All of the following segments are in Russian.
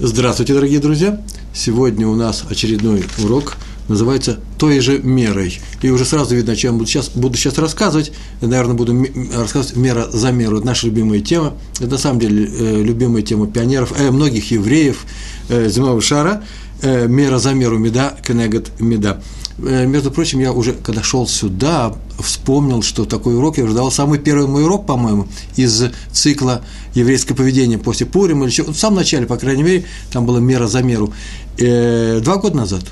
Здравствуйте, дорогие друзья! Сегодня у нас очередной урок, называется «Той же мерой». И уже сразу видно, о чем буду сейчас, буду сейчас рассказывать. Наверное, буду рассказывать «Мера за меру». Это наша любимая тема. Это, на самом деле, э, любимая тема пионеров, э, многих евреев э, земного шара. Э, «Мера за меру» – «Меда», «Кенегат», «Меда». Э, между прочим, я уже, когда шел сюда, вспомнил, что такой урок я уже давал самый первый мой урок, по-моему, из цикла еврейское поведение после Пурим, или еще, в самом начале, по крайней мере, там была мера за меру. Э, два года назад.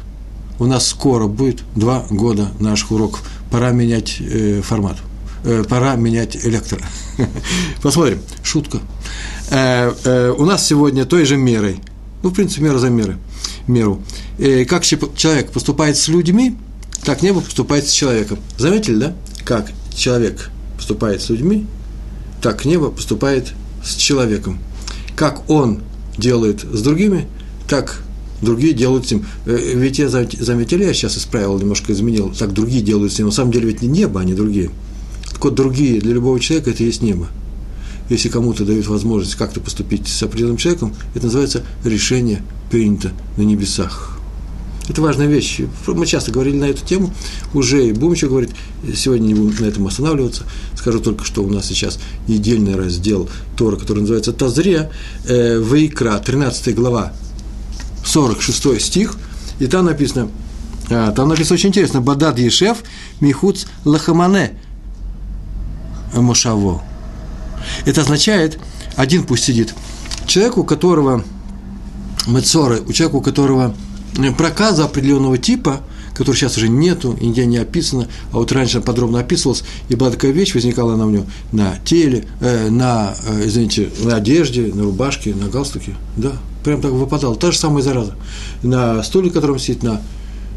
У нас скоро будет два года наших уроков. Пора менять э, формат. пора менять электро. Посмотрим. Шутка. у нас сегодня той же мерой. Ну, в принципе, мера за мерой меру. И как человек поступает с людьми, так небо поступает с человеком. Заметили, да? Как человек поступает с людьми, так небо поступает с человеком. Как он делает с другими, так другие делают с ним. Э, ведь я заметили, я сейчас исправил, немножко изменил, так другие делают с ним. На самом деле ведь не небо, а не другие. Так вот, другие для любого человека – это есть небо. Если кому-то дают возможность как-то поступить с определенным человеком, это называется решение принято на небесах. Это важная вещь. Мы часто говорили на эту тему, уже и будем еще говорить, сегодня не будем на этом останавливаться. Скажу только, что у нас сейчас недельный раздел Тора, который называется Тазрия, э, Вейкра, 13 глава, 46 стих, и там написано, а, там написано очень интересно, Бадад Ешев, Михуц Лахамане Мушаво. Это означает, один пусть сидит, человек, у которого Мецоры, у человека, у которого проказа определенного типа, который сейчас уже нету, нигде не описано, а вот раньше подробно описывалось, и была такая вещь, возникала она у него на теле, э, на, э, извините, на одежде, на рубашке, на галстуке, да, прям так выпадала, та же самая зараза, на стуле, в котором сидит, на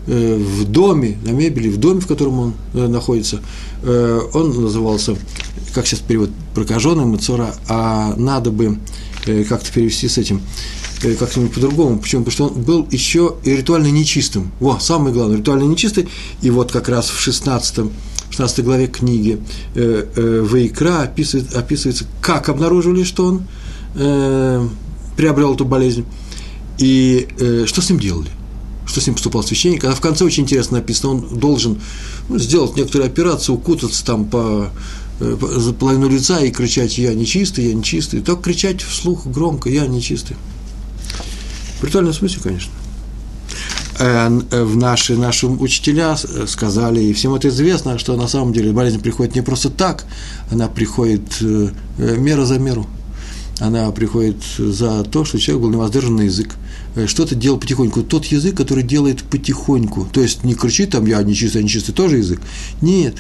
э, в доме, на мебели, в доме, в котором он э, находится, э, он назывался, как сейчас перевод, прокаженным Мацора, а надо бы э, как-то перевести с этим, Э, как-нибудь по-другому. Почему? Потому что он был еще и ритуально нечистым. Во, самое главное, ритуально нечистый. И вот как раз в 16 16 главе книги э, э, Вейкра описывает, описывается, как обнаружили, что он э, приобрел эту болезнь, и э, что с ним делали, что с ним поступал священник. А в конце очень интересно написано, он должен ну, сделать некоторую операцию, укутаться там по э, за половину лица и кричать «я нечистый, я нечистый», только кричать вслух громко «я нечистый». В ритуальном смысле, конечно. Э, э, в наши, наши учителя э, сказали, и всем это известно, что на самом деле болезнь приходит не просто так, она приходит мера за меру. Она приходит за то, что человек был невоздержан язык. Что-то делал потихоньку. Тот язык, который делает потихоньку. То есть не кричит там, я нечистый, я нечистый, тоже язык. Нет,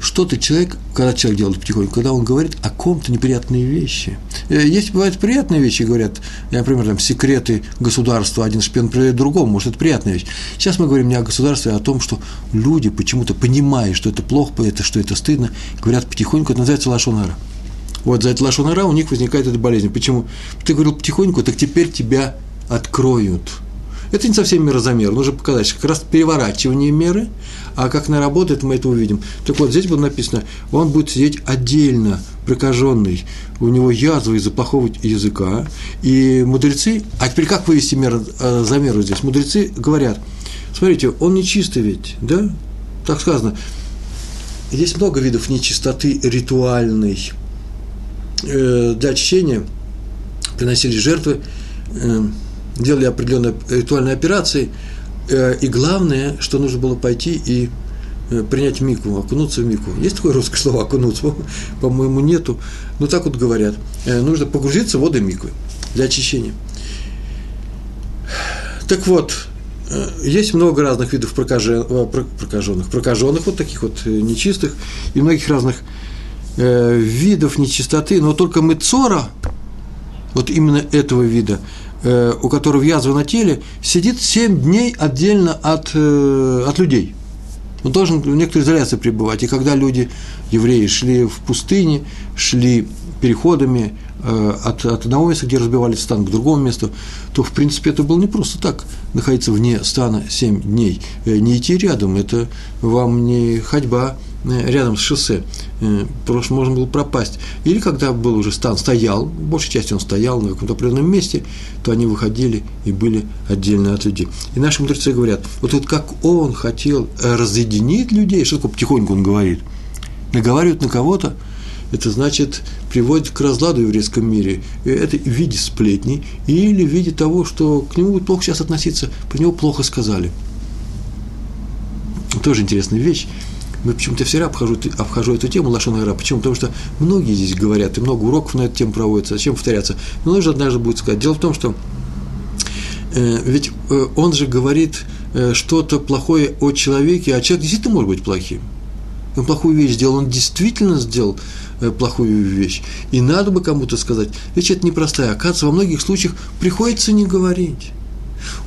что-то человек, когда человек делает потихоньку, когда он говорит о ком-то неприятные вещи. Э, есть, бывают приятные вещи, говорят, например, там, секреты государства, один шпион проверяет другому, может, это приятная вещь. Сейчас мы говорим не о государстве, а о том, что люди почему-то, понимая, что это плохо, это, что это стыдно, говорят потихоньку, это называется лошонара. Вот за это лошонара у них возникает эта болезнь. Почему? Ты говорил потихоньку, так теперь тебя откроют – это не совсем мерозамер, нужно показать, как раз переворачивание меры, а как она работает, мы это увидим. Так вот, здесь было написано, он будет сидеть отдельно, прокаженный, у него язва из-за плохого языка, и мудрецы, а теперь как вывести мер, э, за меру здесь? Мудрецы говорят, смотрите, он нечистый ведь, да? Так сказано. Есть много видов нечистоты ритуальной. Э, для очищения приносили жертвы, э, делали определенные ритуальные операции, э, и главное, что нужно было пойти и э, принять мику, окунуться в мику. Есть такое русское слово «окунуться»? По-моему, нету. Но так вот говорят. Э, нужно погрузиться в воды миквы для очищения. Так вот, есть много разных видов прокаженных, прокаженных, вот таких вот нечистых, и многих разных видов нечистоты, но только мыцора, вот именно этого вида, у которого язва на теле, сидит 7 дней отдельно от, э, от людей. Он должен в некоторой изоляции пребывать. И когда люди, евреи, шли в пустыне, шли переходами э, от, от одного места, где разбивались стан, к другому месту, то, в принципе, это было не просто так, находиться вне стана 7 дней. Не идти рядом, это вам не ходьба э, рядом с шоссе, э, просто можно было пропасть. Или когда был уже стан, стоял, большей части он стоял на каком-то определенном месте, то они выходили и были отдельно от людей. И наши мудрецы говорят, вот, вот как он хотел разъединить людей, что такое потихоньку он говорит, наговаривают на кого-то, это значит приводит к разладу в еврейском мире. Это в виде сплетни или в виде того, что к нему плохо сейчас относиться, про него плохо сказали. Тоже интересная вещь. Мы почему-то всегда обхожу, обхожу эту тему Лашона Почему? Потому что многие здесь говорят, и много уроков на эту тему проводится. Зачем повторяться? Но нужно однажды будет сказать. Дело в том, что э, ведь э, он же говорит э, что-то плохое о человеке, а человек действительно может быть плохим. Он плохую вещь сделал, он действительно сделал Э, плохую вещь. И надо бы кому-то сказать. Вещь это непростая. Оказывается, во многих случаях приходится не говорить.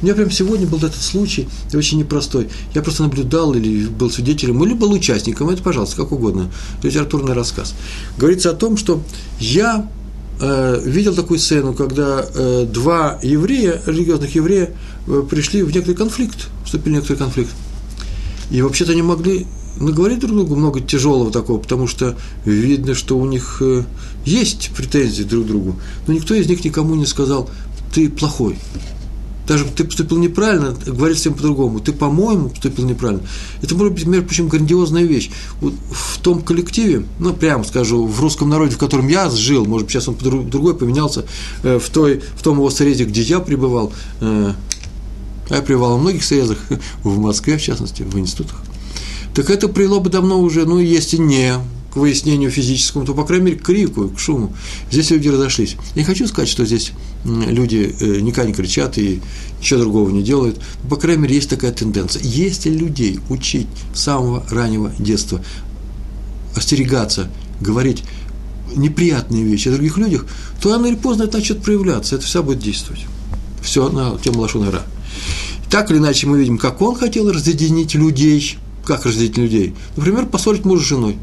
У меня прямо сегодня был этот случай, очень непростой. Я просто наблюдал или был свидетелем, или был участником, это, пожалуйста, как угодно, литературный рассказ. Говорится о том, что я э, видел такую сцену, когда э, два еврея, религиозных еврея, э, пришли в некоторый конфликт, вступили в некоторый конфликт. И вообще-то не могли наговорить друг другу много тяжелого такого, потому что видно, что у них э, есть претензии друг к другу, но никто из них никому не сказал, ты плохой. Даже ты поступил неправильно, говорить всем по-другому. Ты, по-моему, поступил неправильно. Это может быть, между прочим, грандиозная вещь. Вот в том коллективе, ну, прямо скажу, в русском народе, в котором я жил, может сейчас он другой поменялся, э, в, той, в том его срезе, где я пребывал, э, я пребывал в многих срезах, в Москве, в частности, в институтах, так это привело бы давно уже, ну, если не к выяснению физическому, то, по крайней мере, к крику, к шуму. Здесь люди разошлись. Я не хочу сказать, что здесь люди э, никогда не кричат и ничего другого не делают. Но, по крайней мере, есть такая тенденция. Если людей учить с самого раннего детства остерегаться, говорить неприятные вещи о других людях, то рано или поздно это начнет проявляться, это все будет действовать. Все на тему Лашонара. Так или иначе мы видим, как он хотел разъединить людей – как разделить людей? Например, поссорить мужа с женой.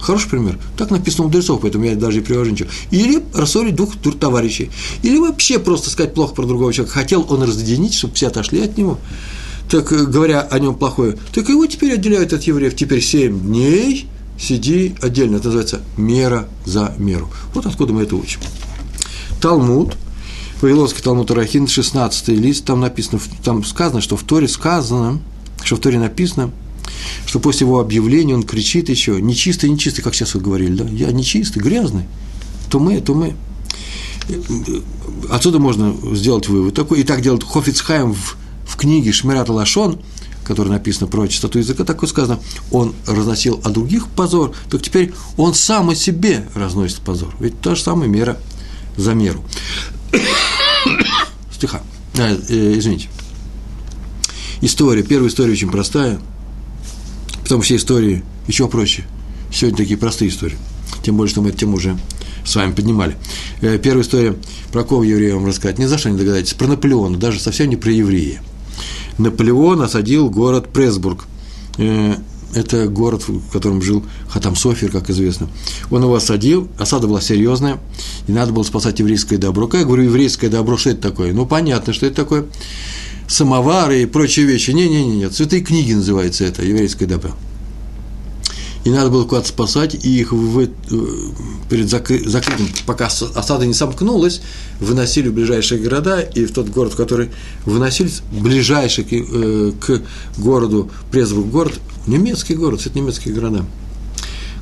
Хороший пример. Так написано у мудрецов, поэтому я даже и привожу ничего. Или рассорить двух товарищей. Или вообще просто сказать плохо про другого человека. Хотел он разъединить, чтобы все отошли от него. Так, э, говоря о нем плохое, так его теперь отделяют от евреев. Теперь семь дней сиди отдельно. Это называется мера за меру. Вот откуда мы это учим. Талмуд, Вавилонский Талмуд Арахин, 16 лист, там написано, там сказано, что в Торе сказано, что в Торе написано – что после его объявления он кричит еще, нечистый, нечистый, как сейчас вы говорили, да, я нечистый, грязный, то мы, то мы. Отсюда можно сделать вывод такой, и так делает Хофицхайм в, в книге Шмират Лашон, которая написана про чистоту языка, такое сказано, он разносил о других позор, так теперь он сам о себе разносит позор. Ведь та же самая мера за меру. Стиха. А, э, извините. История, первая история очень простая – Потом все истории еще проще. Сегодня такие простые истории. Тем более, что мы эту тему уже с вами поднимали. Э, первая история про кого еврея вам рассказать. Ни за что не догадаетесь. Про Наполеона, даже совсем не про еврея. Наполеон осадил город Пресбург. Э, это город, в котором жил Хатам Софер, как известно. Он его осадил, осада была серьезная, и надо было спасать еврейское добро. Как я говорю, еврейское добро, что это такое? Ну, понятно, что это такое самовары и прочие вещи. Не-не-не, святые книги называется это, еврейское добро. И надо было куда-то спасать, и их в, э, перед закры, закрытием, пока осада не сомкнулась, выносили в ближайшие города, и в тот город, в который выносились, ближайший к, э, к городу, Презбург город, немецкий город, это немецкие города.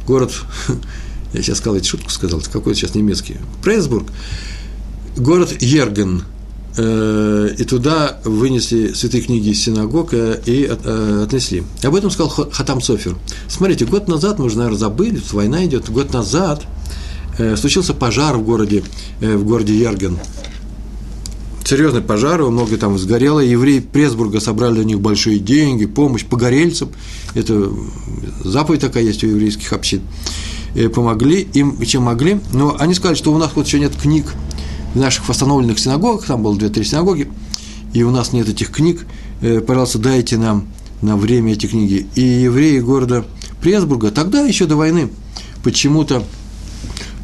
Город, я сейчас сказал, эти шутку сказал, какой сейчас немецкий, Презбург, город Ерген – и туда вынесли святые книги из синагог э, и э, отнесли. Об этом сказал Хатам Софер. Смотрите, год назад, мы уже, наверное, забыли, война идет, год назад случился пожар в городе, в городе Ерген. Серьезный пожар, много там сгорело. Евреи Пресбурга собрали для них большие деньги, помощь погорельцам. Это заповедь такая есть у еврейских общин. Помогли им, чем могли. Но они сказали, что у нас вот еще нет книг в наших восстановленных синагогах, там было две-три синагоги, и у нас нет этих книг, э, пожалуйста, дайте нам на время эти книги. И евреи города Пресбурга, тогда еще до войны, почему-то,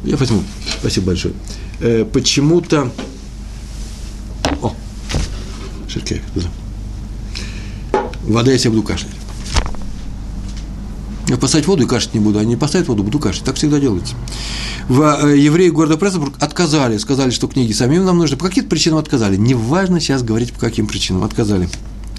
я возьму, спасибо большое, э, почему-то, о, Шеркеев, вода, я буду кашлять. Поставить воду и кашить не буду, а не поставить воду, буду кашить. Так всегда делается. В э, евреи города Прессбург отказали, сказали, что книги самим нам нужны. По каким причинам отказали? Неважно сейчас говорить, по каким причинам отказали.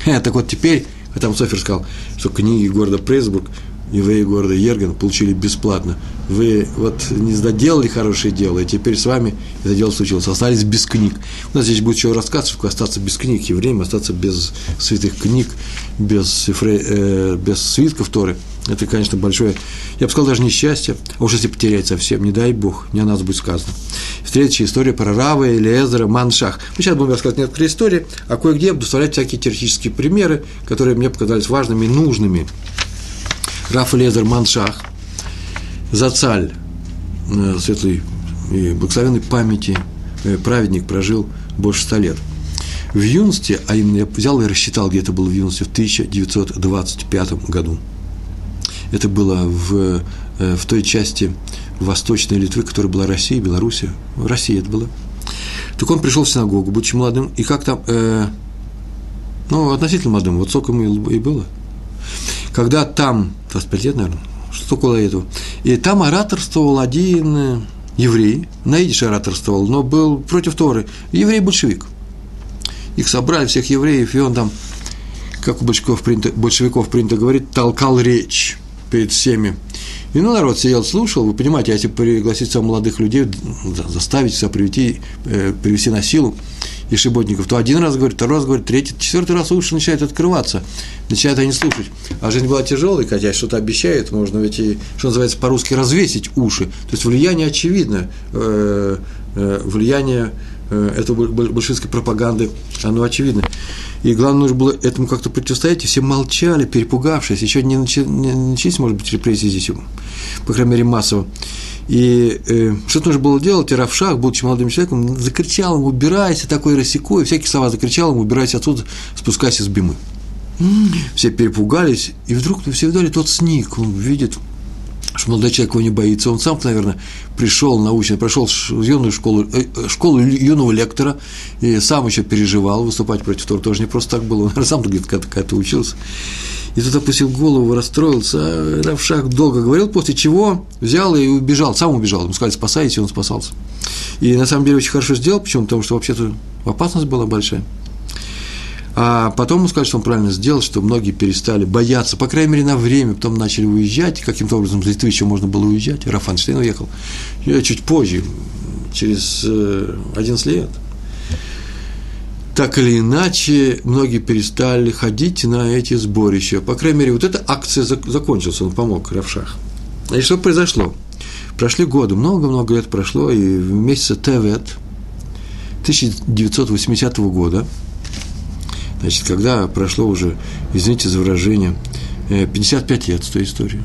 Так вот теперь, а там Софер сказал, что книги города Прессбург евреи города Ерген получили бесплатно. Вы вот не доделали хорошее дело, и теперь с вами это дело случилось. Остались без книг. У нас здесь будет еще рассказ, что остаться без книг, евреям остаться без святых книг, без, э, без свитков Торы. Это, конечно, большое, я бы сказал, даже несчастье. А уж если потерять совсем, не дай Бог, не о нас будет сказано. Следующая история про Рава, Элиезера, Маншах. Мы сейчас будем рассказывать некоторые истории, а кое-где буду вставлять всякие теоретические примеры, которые мне показались важными и нужными Раф Лезер Маншах, Зацаль, э, светлый и благословенной памяти, э, праведник, прожил больше ста лет. В юности, а именно я взял и рассчитал, где это было в юности, в 1925 году. Это было в, э, в той части Восточной Литвы, которая была Россия, Белоруссия. В России это было. Так он пришел в синагогу, будучи молодым, и как там, э, ну, относительно молодым, вот сколько ему и было, когда там, 25 лет, наверное, что около этого, и там ораторствовал один э, еврей, на идиш ораторствовал, но был против Торы, еврей-большевик. Их собрали, всех евреев, и он там, как у большевиков принято, большевиков принято говорить, толкал речь перед всеми. И ну, народ сидел, слушал, вы понимаете, если пригласить сам молодых людей, заставить себя привести, э, привести на силу, и то один раз говорит, второй раз говорит, третий, четвертый раз уши начинают открываться, начинают они слушать. А жизнь была тяжелой, хотя что-то обещает, можно ведь и, что называется, по-русски развесить уши. То есть влияние очевидно, э, э, влияние э, этой большинской пропаганды, оно очевидно. И главное, нужно было этому как-то противостоять, и все молчали, перепугавшись, еще не, начались, может быть, репрессии здесь, по крайней мере, массово. И э, что нужно было делать, и Равшах, будучи молодым человеком, закричал ему, убирайся, такой рассекой, всякие слова закричал ему, убирайся отсюда, спускайся с бимы. Все перепугались, и вдруг все видали, тот сник, он видит, что молодой человек его не боится. Он сам, наверное, пришел научно, прошел юную школу, э, э, школу юного лектора, и сам еще переживал выступать против Тора, тоже не просто так было, он сам где-то как-то учился. И тут опустил голову, расстроился. А Равшах долго говорил, после чего взял и убежал, сам убежал. Ему сказали, спасайся, и он спасался. И на самом деле очень хорошо сделал, почему? Потому что вообще-то опасность была большая. А потом ему сказали, что он правильно сделал, что многие перестали бояться, по крайней мере, на время, потом начали уезжать, каким-то образом из Литвы еще можно было уезжать. Рафанштейн уехал. Я чуть позже, через 11 э, лет – так или иначе, многие перестали ходить на эти сборища. По крайней мере, вот эта акция закончилась, он помог Равшах. И что произошло? Прошли годы, много-много лет прошло, и в месяце Тевет 1980 года, значит, когда прошло уже, извините за выражение, 55 э, лет с той истории,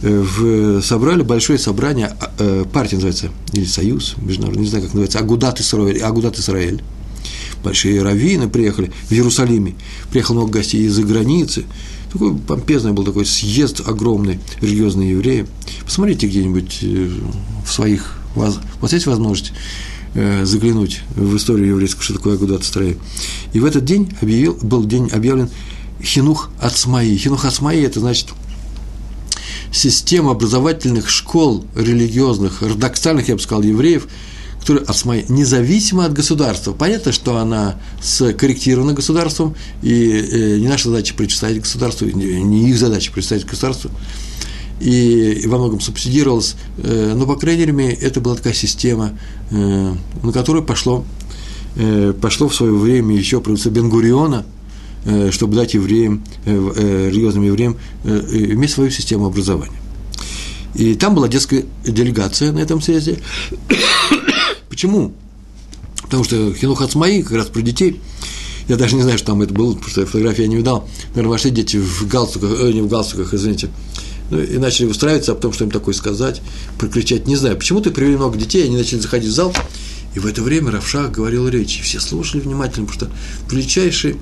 э, в, собрали большое собрание, а, э, партия называется, или союз, международный, не знаю, как называется, Агудат Исраэль, Агудат Исраэль, большие раввины приехали в Иерусалиме, приехало много гостей из-за границы, такой помпезный был такой съезд огромный религиозные евреи. Посмотрите где-нибудь в своих, вот есть возможность заглянуть в историю еврейскую, что такое куда-то строили. И в этот день объявил, был день объявлен Хинух Ацмаи. Хинух Ацмаи – это значит система образовательных школ религиозных, ортодоксальных, я бы сказал, евреев – которая независимо от государства. Понятно, что она скорректирована государством, и э, не наша задача представить государству, не их задача представить государству, и во многом субсидировалась, э, но, по крайней мере, это была такая система, э, на которую пошло, пошло в свое время еще правительство Бенгуриона, чтобы дать евреям, религиозным евреям, иметь свою систему образования. И там была детская делегация на этом съезде, Почему? Потому что Хинух Ацмаи, как раз про детей, я даже не знаю, что там это было, потому что фотографии я не видал. Наверное, вошли дети в галстуках, э, не в галстуках, извините. И начали устраиваться, а потом что им такое сказать, прокричать, не знаю. Почему-то привели много детей, они начали заходить в зал, и в это время Равшах говорил речь, и все слушали внимательно, потому что величайший,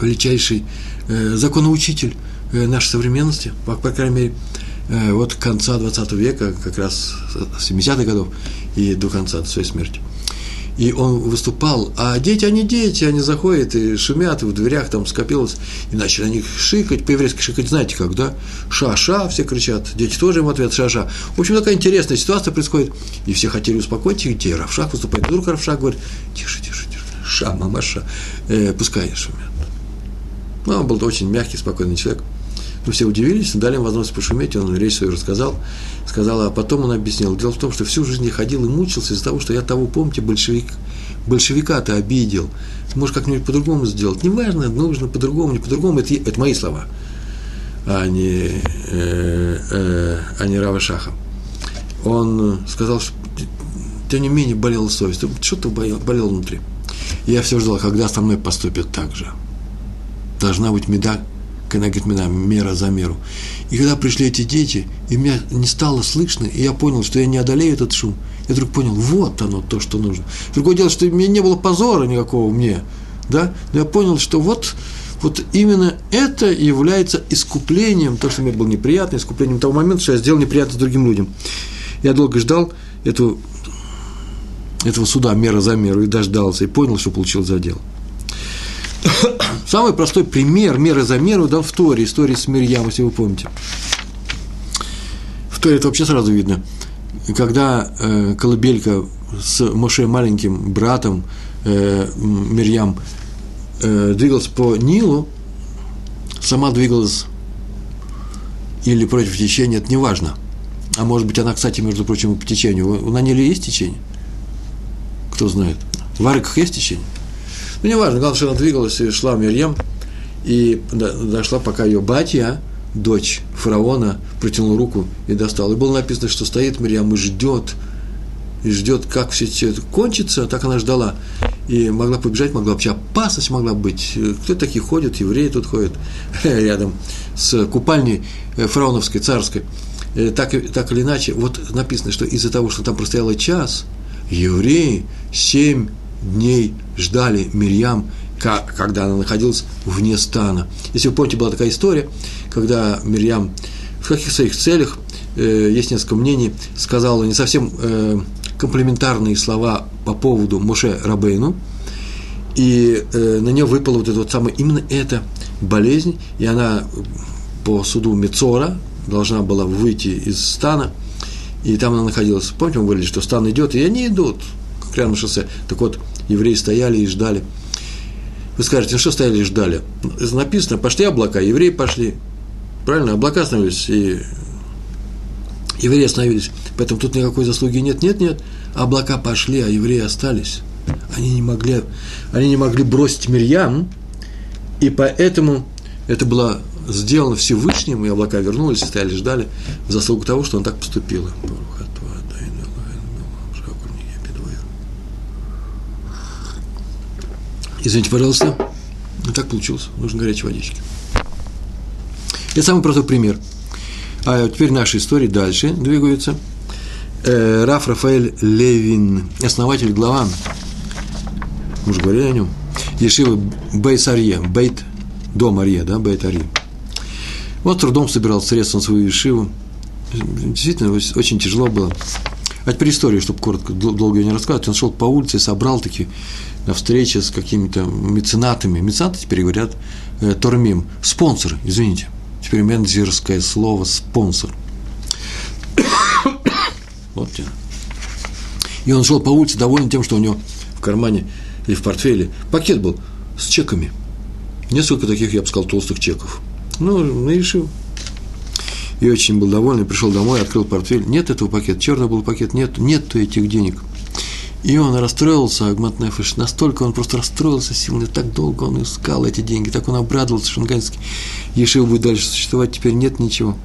величайший э, законоучитель э, нашей современности, по, по крайней мере, э, вот конца 20 века, как раз с 70-х годов, и до конца, до своей смерти. И он выступал, а дети, они дети, они заходят и шумят, и в дверях там скопилось, и начали они шикать, по-еврейски шикать, знаете как, да? Ша-ша, все кричат, дети тоже им ответ ша-ша. В общем, такая интересная ситуация происходит, и все хотели успокоить их, где Равшах выступает, вдруг Равшах говорит, тише, тише, тише, ша, мамаша, э, пускай шумят. Ну, он был очень мягкий, спокойный человек. Мы все удивились, дали ему возможность пошуметь, он речь свою рассказал, сказал, а потом он объяснил. Дело в том, что всю жизнь я ходил и мучился из-за того, что я того, помните, большевик, большевика-то обидел. Может, как-нибудь по-другому сделать. Неважно, нужно по-другому, не по-другому. Это, это мои слова, а не, э, э, а не Рава Шаха. Он сказал, что тем не менее болела совесть. Что-то болело внутри. Я все ждал, когда со мной поступят так же. Должна быть меда Канагитмина, мера за меру. И когда пришли эти дети, и меня не стало слышно, и я понял, что я не одолею этот шум, я вдруг понял, вот оно то, что нужно. Другое дело, что мне не было позора никакого мне, да, но я понял, что вот, вот именно это является искуплением, то, что мне было неприятно, искуплением того момента, что я сделал неприятно другим людям. Я долго ждал эту, этого суда мера за меру и дождался, и понял, что получил за дело. Самый простой пример меры за меру да, в Торе, истории с Мирьям, если вы помните. В Торе это вообще сразу видно. Когда э, колыбелька с Моше маленьким братом э, Мирьям э, двигалась по Нилу, сама двигалась или против течения, это не важно. А может быть, она, кстати, между прочим, по течению. На Ниле есть течение? Кто знает? В Ариках есть течение? Ну, не важно, главное, что она двигалась и шла Мирьям, и дошла, пока ее батя, дочь фараона, протянула руку и достала. И было написано, что стоит Мирьям и ждет, и ждет, как все это кончится, так она ждала. И могла побежать, могла вообще опасность могла быть. Кто такие ходят, евреи тут ходят рядом с купальней э, фараоновской, царской. Э, так, так или иначе, вот написано, что из-за того, что там простояло час, евреи семь дней ждали Мирьям, когда она находилась вне стана. Если вы помните, была такая история, когда Мирьям в каких своих целях, э, есть несколько мнений, сказала не совсем э, комплементарные слова по поводу Моше Рабейну, и э, на нее выпала вот эта вот самая, именно эта болезнь, и она по суду Мецора должна была выйти из стана, и там она находилась. Помните, мы говорили, что стан идет, и они идут, прямо на шоссе. Так вот, евреи стояли и ждали. Вы скажете, ну что стояли и ждали? Написано, пошли облака, евреи пошли. Правильно, облака остановились, и евреи остановились. Поэтому тут никакой заслуги нет, нет, нет. Облака пошли, а евреи остались. Они не могли, они не могли бросить Мирьям, и поэтому это было сделано Всевышним, и облака вернулись стояли, ждали в заслугу того, что он так поступил. Извините, пожалуйста. Так получилось. Нужно горячей водички. Это самый простой пример. А теперь наши истории дальше двигаются. Э, Раф Рафаэль Левин, основатель, глава, мы уже говорили о нем, Ешива Бейт Арье, Бейт, дом Арье, да, Бейт Арье. Вот трудом собирал средства на свою Ешиву. Действительно, очень тяжело было. А теперь историю, чтобы коротко, долго ее не рассказывать. Он шел по улице собрал такие на встрече с какими-то меценатами. Меценаты теперь говорят э, тормим. Спонсор, извините. Теперь менеджерское слово спонсор. вот тебе. И он шел по улице доволен тем, что у него в кармане или в портфеле пакет был с чеками. Несколько таких, я бы сказал, толстых чеков. Ну, и решил. И очень был доволен, пришел домой, открыл портфель. Нет этого пакета, черный был пакет, нет, нет этих денег. И он расстроился, Агмат Нефиш, настолько он просто расстроился сильно, так долго он искал эти деньги, так он обрадовался, что наконец Ешив будет дальше существовать, теперь нет ничего.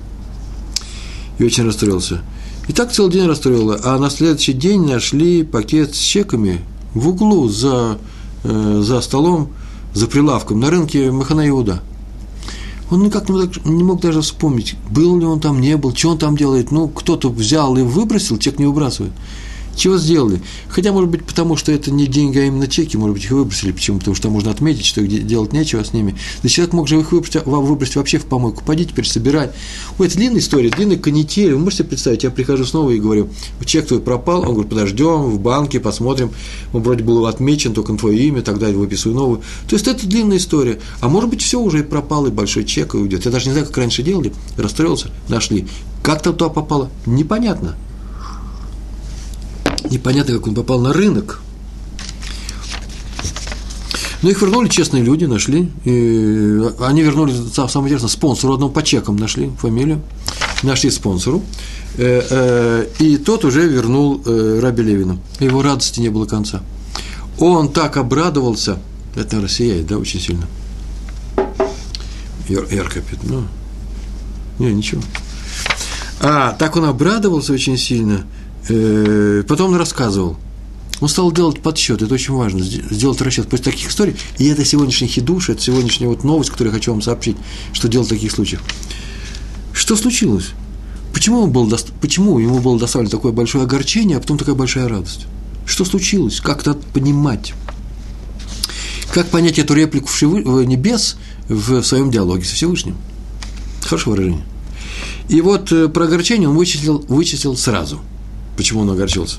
И очень расстроился. И так целый день расстроило. А на следующий день нашли пакет с чеками в углу за, э, за столом, за прилавком на рынке Махана Иуда. Он никак не мог, не мог даже вспомнить, был ли он там, не был, что он там делает. Ну, кто-то взял и выбросил, чек не выбрасывает. Чего сделали? Хотя, может быть, потому что это не деньги, а именно чеки, может быть, их выбросили. Почему? Потому что можно отметить, что делать нечего с ними. Да человек мог же их выбросить, выбросить вообще в помойку. Пойди теперь собирай. Ой, это длинная история, длинный канитель. Вы можете представить, я прихожу снова и говорю, чек твой пропал. Он говорит, подождем, в банке посмотрим. Он вроде был отмечен, только на твое имя, так далее, выписываю новую. То есть это длинная история. А может быть, все уже и пропало, и большой чек уйдет. Я даже не знаю, как раньше делали. Расстроился, нашли. Как там туда попало? Непонятно непонятно, как он попал на рынок. Но их вернули честные люди, нашли. И они вернули, самое интересное, спонсору одному по чекам нашли фамилию. Нашли спонсору. Э, э, и тот уже вернул э, Раби Левину. Его радости не было конца. Он так обрадовался. Это, наверное, сияет, да, очень сильно. Яр, ярко пятно. Не, ничего. А, так он обрадовался очень сильно – потом он рассказывал. Он стал делать подсчет, это очень важно, сделать расчет после таких историй. И это сегодняшний хидуш, это сегодняшняя вот новость, которую я хочу вам сообщить, что делать в таких случаях. Что случилось? Почему, он был, почему ему было доставлено такое большое огорчение, а потом такая большая радость? Что случилось? Как это понимать? Как понять эту реплику в небес в своем диалоге со Всевышним? Хорошее выражение. И вот э, про огорчение он вычислил, вычислил сразу – Почему он огорчился?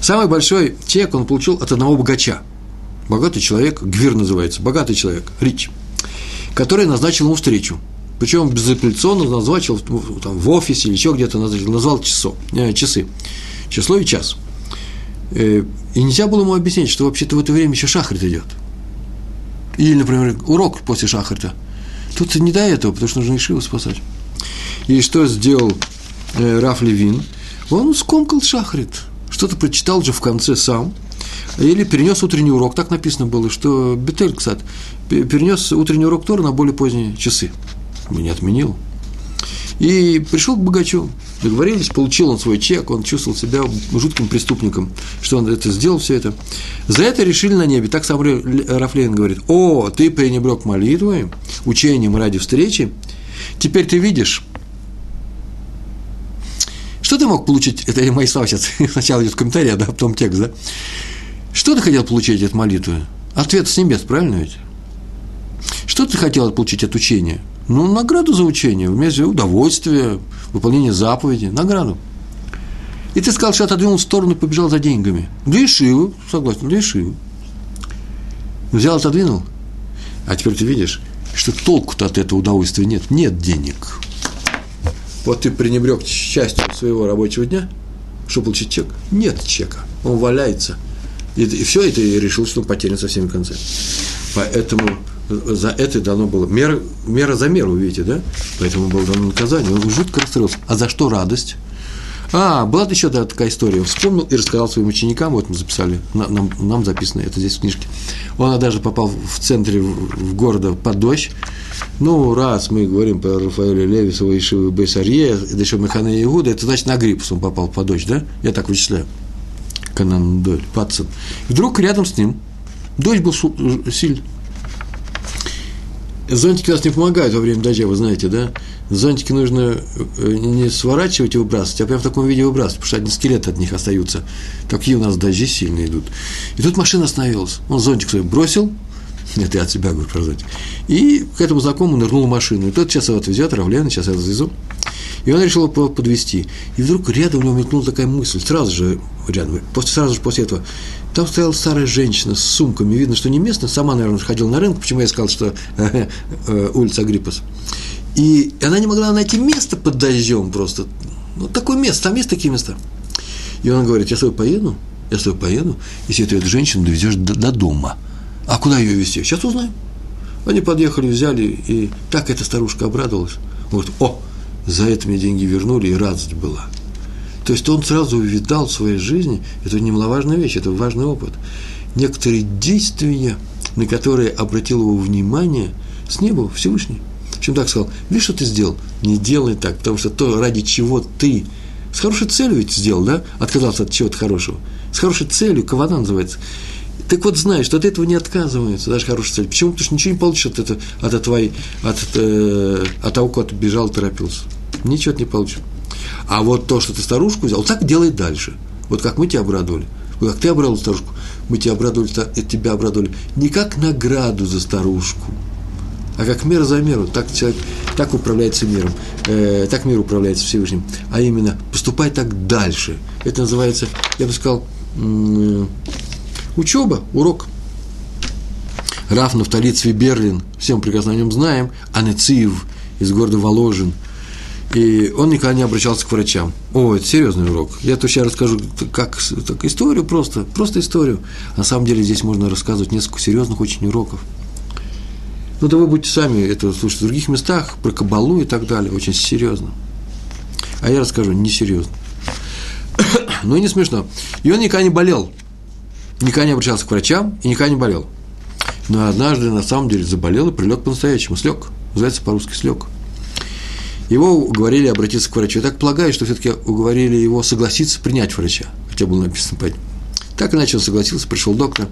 Самый большой чек он получил от одного богача. Богатый человек, Гвир называется, богатый человек, Рич, который назначил ему встречу. Причем безапелляционно назначил там, в офисе или еще где-то назначил, назвал часо, э, часы, число и час. Э, и нельзя было ему объяснить, что вообще-то в это время еще шахрит идет. Или, например, урок после шахрита. Тут не до этого, потому что нужно Ишиву спасать. И что сделал э, Раф Левин – он скомкал шахрит, что-то прочитал же в конце сам, или перенес утренний урок, так написано было, что Бетель, кстати, перенес утренний урок Тора на более поздние часы. Не отменил. И пришел к богачу, договорились, получил он свой чек, он чувствовал себя жутким преступником, что он это сделал, все это. За это решили на небе. Так сам Рафлейн говорит, о, ты пренебрег молитвой, учением ради встречи, теперь ты видишь, что ты мог получить, это мои слова сейчас, сначала идет комментарий, а потом текст, да? Что ты хотел получить от молитвы? Ответ с небес, правильно ведь? Что ты хотел получить от учения? Ну, награду за учение, вместе удовольствие, выполнение заповеди, награду. И ты сказал, что отодвинул в сторону и побежал за деньгами. Для Ишивы, согласен, для Ишивы. Взял, отодвинул. А теперь ты видишь, что толку-то от этого удовольствия нет. Нет денег. Вот ты пренебрег частью своего рабочего дня, чтобы получить чек. Нет чека, он валяется. И, и все, и ты решил, что он потерян со всеми концами. Поэтому за это дано было мера, мера за меру, видите, да? Поэтому было дано наказание. Он жутко расстроился. А за что радость? А, была еще да, такая история. Вспомнил и рассказал своим ученикам, вот мы записали, нам, нам записано это здесь в книжке. Он даже попал в центре в города под дождь. Ну, раз мы говорим про Рафаэля Левисова и Шивы Бейсарье, да еще Механа Иуда, это значит на гриппус он попал под дождь, да? Я так вычисляю. Канан Доль, Патсон. Вдруг рядом с ним дождь был сильный. Зонтики нас не помогают во время дождя, вы знаете, да? Зонтики нужно э, не сворачивать и выбрасывать, а прямо в таком виде выбрасывать, потому что одни скелеты от них остаются. Такие у нас дожди сильно идут. И тут машина остановилась. Он зонтик свой бросил, нет, я от себя говорю про зонтик. И к этому знакомому нырнул в машину. И тот сейчас его отвезет, Равлена, сейчас я развезу. И он решил его подвести. И вдруг рядом у него мелькнула такая мысль, сразу же рядом, после, сразу же после этого, там стояла старая женщина с сумками, видно, что не местная, сама, наверное, ходила на рынок, почему я сказал, что э, э, улица Агриппас. И она не могла найти место под дождем просто. Ну, такое место, там есть такие места. И он говорит, я с тобой поеду, я с тобой поеду, если ты эту женщину довезешь до, до дома. А куда ее везти? Сейчас узнаем. Они подъехали, взяли, и так эта старушка обрадовалась. Говорит, о, за это мне деньги вернули, и радость была. То есть он сразу увидал в своей жизни, это немаловажная вещь, это важный опыт, некоторые действия, на которые обратил его внимание с неба Всевышний. Чем так сказал, видишь, что ты сделал? Не делай так, потому что то, ради чего ты с хорошей целью ведь сделал, да? Отказался от чего-то хорошего. С хорошей целью, кавана называется. Так вот, знаешь, что от этого не отказывается, даже хорошая цель. Почему? Потому что ничего не получишь от, этого, от, твоей, от, э, от того, куда ты бежал, торопился. Ничего ты не получишь. А вот то, что ты старушку взял, так делай дальше. Вот как мы тебя обрадовали, вот как ты обрадовал старушку, мы тебя обрадовали, тебя обрадовали не как награду за старушку, а как мера за меру, так человек, так управляется миром, э, так мир управляется Всевышним, а именно поступай так дальше. Это называется, я бы сказал, э, учеба, урок. Раф Нафтали Цвиберлин, все мы прекрасно о нем знаем, Анециев из города Воложин – и он никогда не обращался к врачам. О, это серьезный урок. Я то сейчас расскажу как, так, историю просто, просто историю. На самом деле здесь можно рассказывать несколько серьезных очень уроков. Ну, да вы будете сами это слушать в других местах, про кабалу и так далее, очень серьезно. А я расскажу несерьезно. Но и не смешно. И он никогда не болел. Никогда не обращался к врачам и никогда не болел. Но однажды на самом деле заболел и прилег по-настоящему. Слег. Называется по-русски слег. Его уговорили обратиться к врачу. Я так полагаю, что все-таки уговорили его согласиться принять врача, хотя было написано «пойти». Так иначе он согласился, пришел доктор,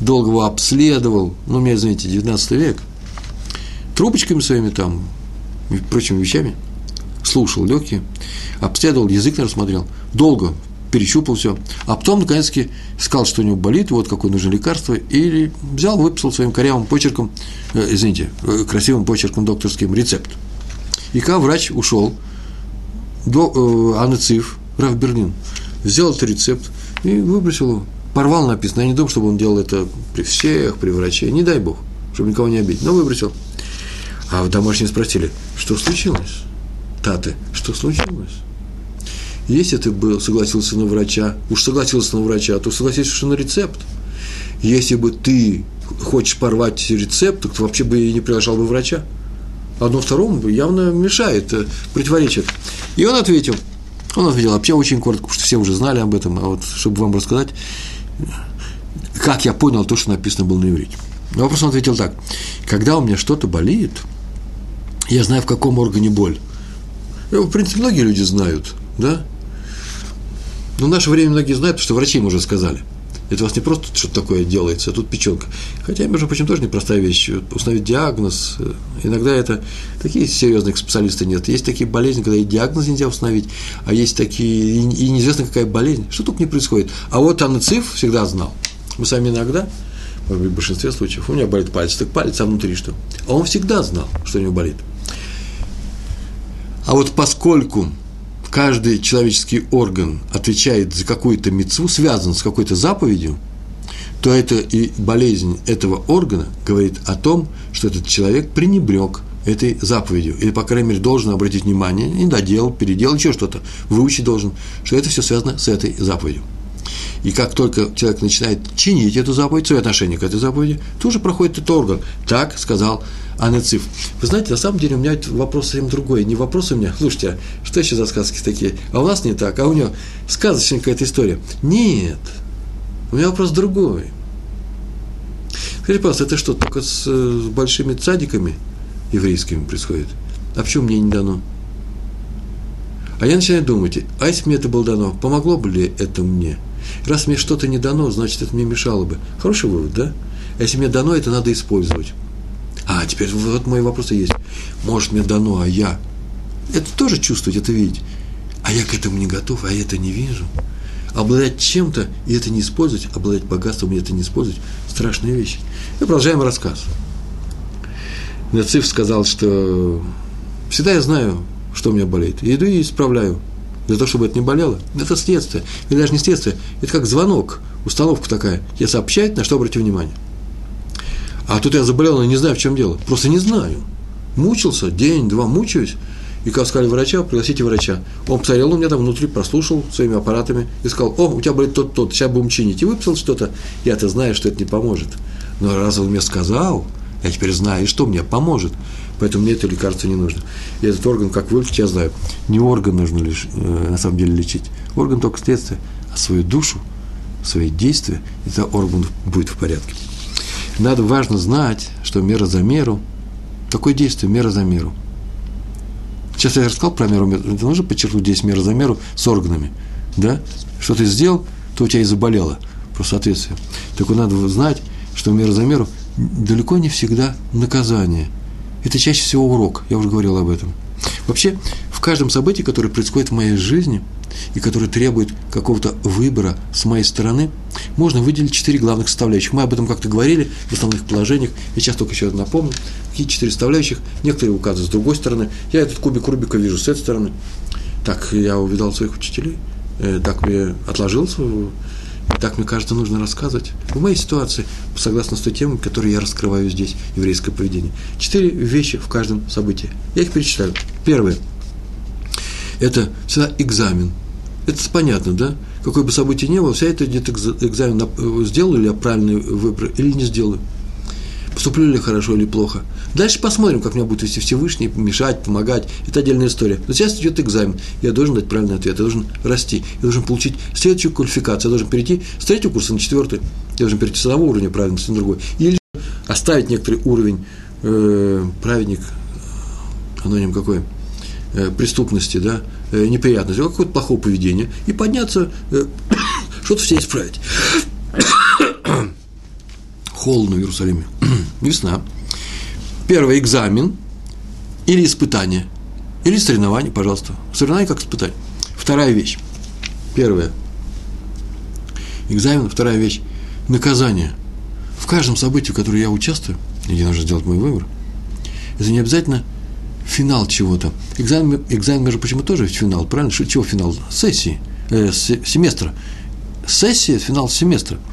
долго его обследовал, ну, меня, извините, 19 век, трубочками своими там и прочими вещами, слушал легкие, обследовал, язык, наверное, смотрел, долго перещупал все, а потом, наконец-таки, сказал, что у него болит, вот какое нужно лекарство, и взял, выписал своим корявым почерком, э, извините, э, красивым почерком докторским рецепт – и когда врач ушел, до, э, Анны Циф, Раф Берлин, взял этот рецепт и выбросил его. Порвал написано. Я не думаю, чтобы он делал это при всех, при враче. Не дай бог, чтобы никого не обидеть. Но выбросил. А в домашние спросили, что случилось? Таты, что случилось? Если ты был, согласился на врача, уж согласился на врача, то согласился на рецепт. Если бы ты хочешь порвать рецепт, то вообще бы и не приглашал бы врача одно второму явно мешает, э, противоречит. И он ответил, он ответил вообще очень коротко, потому что все уже знали об этом, а вот чтобы вам рассказать, как я понял то, что написано было на иврите. На вопрос он ответил так. Когда у меня что-то болит, я знаю, в каком органе боль. Ну, в принципе, многие люди знают, да? Но в наше время многие знают, что врачи им уже сказали – это у вас не просто что-то такое делается, а тут печенка. Хотя, между прочим, тоже непростая вещь. Установить диагноз. Иногда это такие серьезные специалисты нет. Есть такие болезни, когда и диагноз нельзя установить, а есть такие, и неизвестно какая болезнь. Что только не происходит. А вот Анна Циф всегда знал. Мы сами иногда, может быть, в большинстве случаев, у меня болит палец, так палец, а внутри что? А он всегда знал, что у него болит. А вот поскольку каждый человеческий орган отвечает за какую-то мецву, связан с какой-то заповедью, то это и болезнь этого органа говорит о том, что этот человек пренебрег этой заповедью, или, по крайней мере, должен обратить внимание, не доделал, переделал, еще что-то, выучить должен, что это все связано с этой заповедью. И как только человек начинает чинить эту заповедь, свое отношение к этой заповеди, же проходит этот орган. Так сказал Анециф. Вы знаете, на самом деле у меня вопрос совсем другой. Не вопрос у меня, слушайте, а что еще за сказки такие? А у нас не так, а у него сказочная какая-то история. Нет, у меня вопрос другой. Скажите, пожалуйста, это что, только с, с большими цадиками еврейскими происходит? А почему мне не дано? А я начинаю думать, а если мне это было дано, помогло бы ли это мне? Раз мне что-то не дано, значит, это мне мешало бы. Хороший вывод, да? А если мне дано, это надо использовать. А, теперь вот мой вопрос и есть. Может, мне дано, а я? Это тоже чувствовать, это видеть. А я к этому не готов, а я это не вижу. Обладать чем-то и это не использовать, обладать богатством и это не использовать – страшные вещи. И продолжаем рассказ. Нациф сказал, что всегда я знаю, что у меня болит. Иду и исправляю. Для того, чтобы это не болело. Это следствие. Или даже не следствие. Это как звонок, установка такая. Я сообщаю, на что обратить внимание. А тут я заболел, но не знаю, в чем дело. Просто не знаю. Мучился, день-два мучаюсь. И когда сказали врача, пригласите врача. Он посмотрел у меня там внутри, прослушал своими аппаратами и сказал, о, у тебя болит тот-тот, сейчас будем чинить. И выписал что-то. Я-то знаю, что это не поможет. Но раз он мне сказал, я теперь знаю, и что мне поможет. Поэтому мне это лекарство не нужно. И этот орган, как вылечить, я знаю. Не орган нужно лишь, э, на самом деле лечить. Орган только следствие, а свою душу, свои действия, это орган будет в порядке. Надо важно знать, что мера за меру, такое действие, мера за меру. Сейчас я рассказал про меру, это нужно подчеркнуть здесь мера за меру с органами. Да? Что ты сделал, то у тебя и заболело. Про соответствие. Только надо знать, что мера за меру далеко не всегда наказание. Это чаще всего урок, я уже говорил об этом. Вообще, в каждом событии, которое происходит в моей жизни, и который требует какого-то выбора с моей стороны, можно выделить четыре главных составляющих. Мы об этом как-то говорили в основных положениях. Я сейчас только еще напомню, какие четыре составляющих. Некоторые указывают с другой стороны. Я этот кубик Рубика вижу с этой стороны. Так я увидал своих учителей, э, так мне отложился, и так, мне кажется, нужно рассказывать в моей ситуации, согласно с той темой, которую я раскрываю здесь, еврейское поведение. Четыре вещи в каждом событии. Я их перечисляю. Первое – это всегда экзамен. Это понятно, да? Какое бы событие ни было, вся это идет экзамен, э, сделаю ли я правильный выбор или не сделаю поступлю ли хорошо или плохо. Дальше посмотрим, как меня будет вести Всевышний, мешать, помогать. Это отдельная история. Но сейчас идет экзамен. Я должен дать правильный ответ, я должен расти, я должен получить следующую квалификацию, я должен перейти с третьего курса на четвертый, я должен перейти с одного уровня правильности на другой. Или оставить некоторый уровень э, праведник, аноним какой, э, преступности, да, э, неприятности, какого-то плохого поведения, и подняться, э, что-то все исправить холодно в Иерусалиме. Весна. Первый экзамен или испытание, или соревнование, пожалуйста. Соревнование как испытание. Вторая вещь. Первая. Экзамен. Вторая вещь. Наказание. В каждом событии, в котором я участвую, где нужно сделать мой выбор, это не обязательно финал чего-то. Экзамен, экзамен, между прочим, тоже финал, правильно? Чего финал? Сессии, э, семестра. Сессия – финал семестра –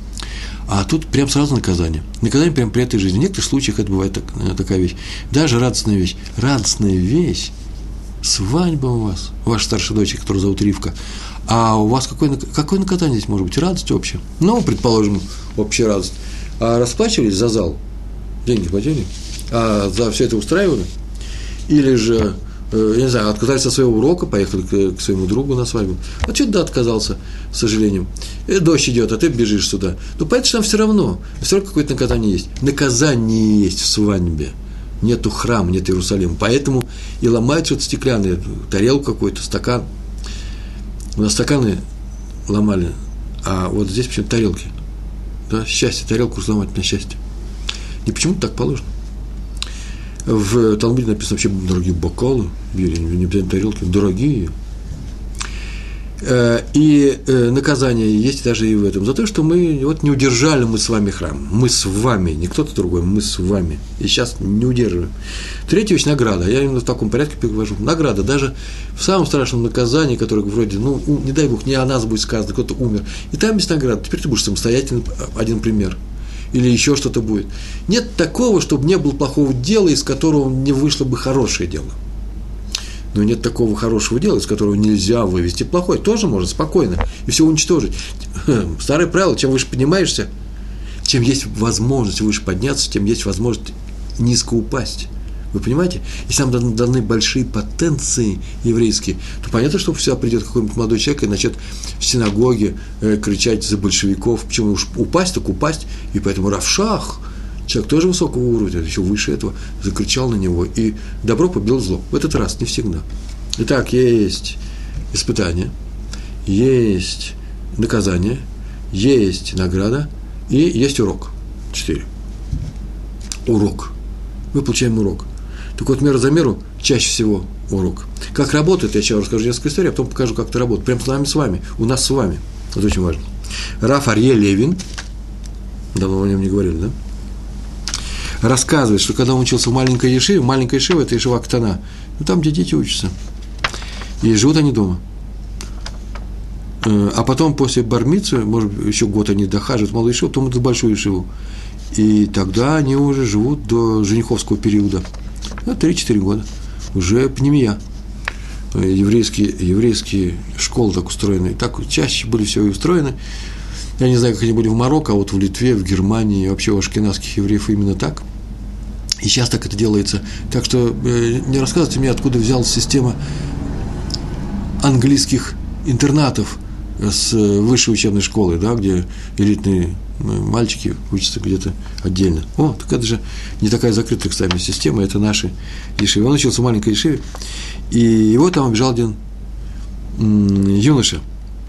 а тут прям сразу наказание. Наказание прям при этой жизни. В некоторых случаях это бывает так, э, такая вещь. Даже радостная вещь. Радостная вещь. Свадьба у вас, ваша старшая дочь, которую зовут Ривка. А у вас какое, какое наказание здесь может быть? Радость общая. Ну, предположим, общая радость. А расплачивались за зал? Деньги платили? А за все это устраивали? Или же я не знаю, отказались от своего урока, поехали к, к своему другу на свадьбу. А что да, отказался, с сожалением. И э, дождь идет, а ты бежишь сюда. Ну, поэтому там все равно, все равно какое-то наказание есть. Наказание есть в свадьбе. Нету храма, нет Иерусалима. Поэтому и ломают что-то стеклянное, тарелку какой-то, стакан. У нас стаканы ломали, а вот здесь почему тарелки. Да, счастье, тарелку сломать на счастье. И почему так положено? В Талмуде написано вообще дорогие бокалы, не обязательно тарелки, дорогие. Э, и э, наказание есть даже и в этом. За то, что мы вот не удержали мы с вами храм. Мы с вами, не кто-то другой, мы с вами. И сейчас не удерживаем. Третья вещь – награда. Я именно в таком порядке перевожу. Награда. Даже в самом страшном наказании, которое вроде, ну, не дай бог, не о нас будет сказано, кто-то умер. И там есть награда. Теперь ты будешь самостоятельным. Один пример – или еще что-то будет. Нет такого, чтобы не было плохого дела, из которого не вышло бы хорошее дело. Но нет такого хорошего дела, из которого нельзя вывести плохое. Тоже можно спокойно и все уничтожить. Старое правило, чем выше поднимаешься, чем есть возможность выше подняться, тем есть возможность низко упасть. Вы понимаете? Если нам даны большие потенции еврейские, то понятно, что сюда придет какой-нибудь молодой человек и начнет в синагоге э, кричать за большевиков. Почему уж упасть, так упасть. И поэтому Равшах, человек тоже высокого уровня, еще выше этого, закричал на него. И добро побил зло. В этот раз не всегда. Итак, есть испытание, есть наказание, есть награда и есть урок. Четыре. Урок. Мы получаем урок. Так вот, мера за меру чаще всего урок. Как работает, я сейчас расскажу несколько историй, а потом покажу, как это работает. Прямо с нами с вами, у нас с вами. Это очень важно. Раф Арье Левин, давно о нем не говорили, да? Рассказывает, что когда он учился в маленькой Ешиве, маленькая Ешива – это Ешива Ктана, ну, там, где дети учатся. И живут они дома. Э, а потом после бармицы, может еще год они дохаживают малую Ешиву, потом идут в большую Ешиву. И тогда они уже живут до жениховского периода – ну, 3-4 года, уже пневмия. Еврейские, еврейские школы так устроены, так чаще были все устроены. Я не знаю, как они были в Марокко, а вот в Литве, в Германии, вообще у ашкенадских евреев именно так. И сейчас так это делается. Так что э, не рассказывайте мне, откуда взялась система английских интернатов с высшей учебной школы, да, где элитные мальчики учатся где-то отдельно. О, так это же не такая закрытая, кстати, система, это наши ешивы. Он учился в маленькой ешиве, и его там обижал один юноша,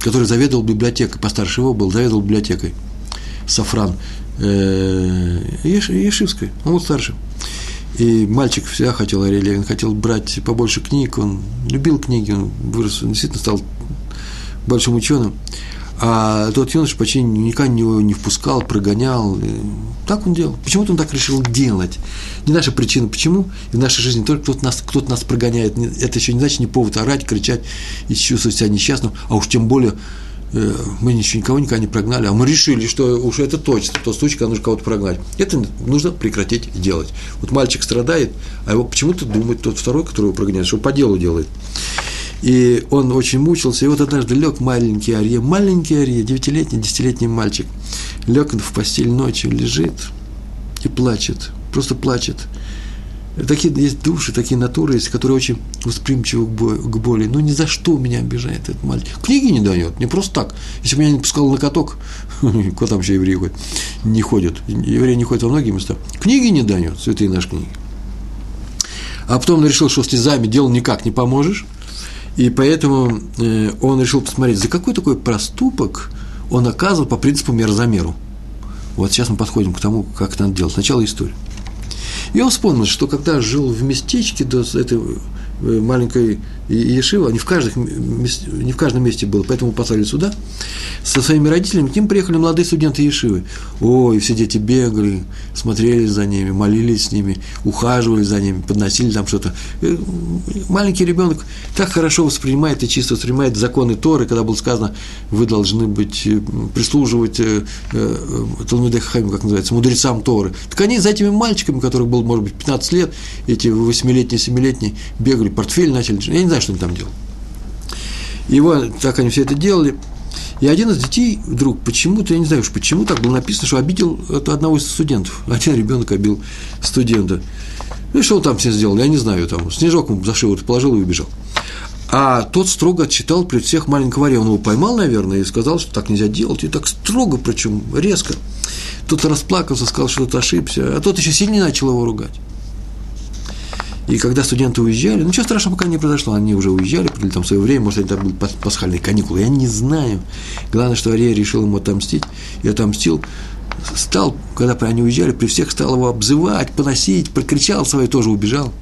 который заведовал библиотекой, постарше его был, заведовал библиотекой, Сафран, э, Ешивской, он был старше. И мальчик всегда хотел, Ария Левин, хотел брать побольше книг, он любил книги, он вырос, он действительно стал большим ученым, а тот юноша почти никогда его не впускал, прогонял. Так он делал. Почему-то он так решил делать. Не наша причина, почему и в нашей жизни только кто-то нас, кто нас прогоняет. Это еще не значит не повод орать, кричать и чувствовать себя несчастным, а уж тем более мы еще никого никогда не прогнали, а мы решили, что уж это точно, то случай, когда нужно кого-то прогнать. Это нужно прекратить делать. Вот мальчик страдает, а его почему-то думает тот второй, который его прогоняет, что по делу делает. И он очень мучился. И вот однажды лег маленький Арье, маленький Арье, девятилетний, десятилетний мальчик, лег в постель ночью, лежит и плачет, просто плачет. Такие есть души, такие натуры есть, которые очень восприимчивы к боли. Ну, ни за что меня обижает этот мальчик. Книги не дает, не просто так. Если бы меня не пускал на каток, куда там еще евреи ходят? Не ходят. Евреи не ходят во многие места. Книги не дает, святые наши книги. А потом он решил, что слезами дело никак не поможешь. И поэтому э, он решил посмотреть, за какой такой проступок он оказывал по принципу мер за. Вот сейчас мы подходим к тому, как это надо делать. Сначала история. Он вспомнил, что когда жил в местечке до этой Э, маленькой Ешива, не в, каждых, не в каждом месте было, поэтому послали сюда. Со своими родителями к ним приехали молодые студенты Ешивы. Ой, все дети бегали, смотрели за ними, молились с ними, ухаживали за ними, подносили там что-то. Э, маленький ребенок так хорошо воспринимает и чисто воспринимает законы Торы, когда было сказано, вы должны быть, э, прислуживать э, э, как называется, мудрецам Торы. Так они за этими мальчиками, которых было, может быть, 15 лет, эти 8-летние, 7-летние, бегали портфель начали, я не знаю, что они там делали. И вот так они все это делали. И один из детей вдруг почему-то, я не знаю уж почему, так было написано, что обидел одного из студентов. Один ребенок обил студента. Ну и что он там все сделал, я не знаю, там снежок ему за шиворот положил и убежал. А тот строго отчитал при всех маленького Ария. Он его поймал, наверное, и сказал, что так нельзя делать. И так строго, причем резко. Тот расплакался, сказал, что тот ошибся. А тот еще сильнее начал его ругать. И когда студенты уезжали, ну, ничего страшного пока не произошло, они уже уезжали, провели там свое время, может, там были пасхальные каникулы, я не знаю. Главное, что Ария решил ему отомстить, и отомстил, стал, когда они уезжали, при всех стал его обзывать, поносить, прокричал свое, тоже убежал.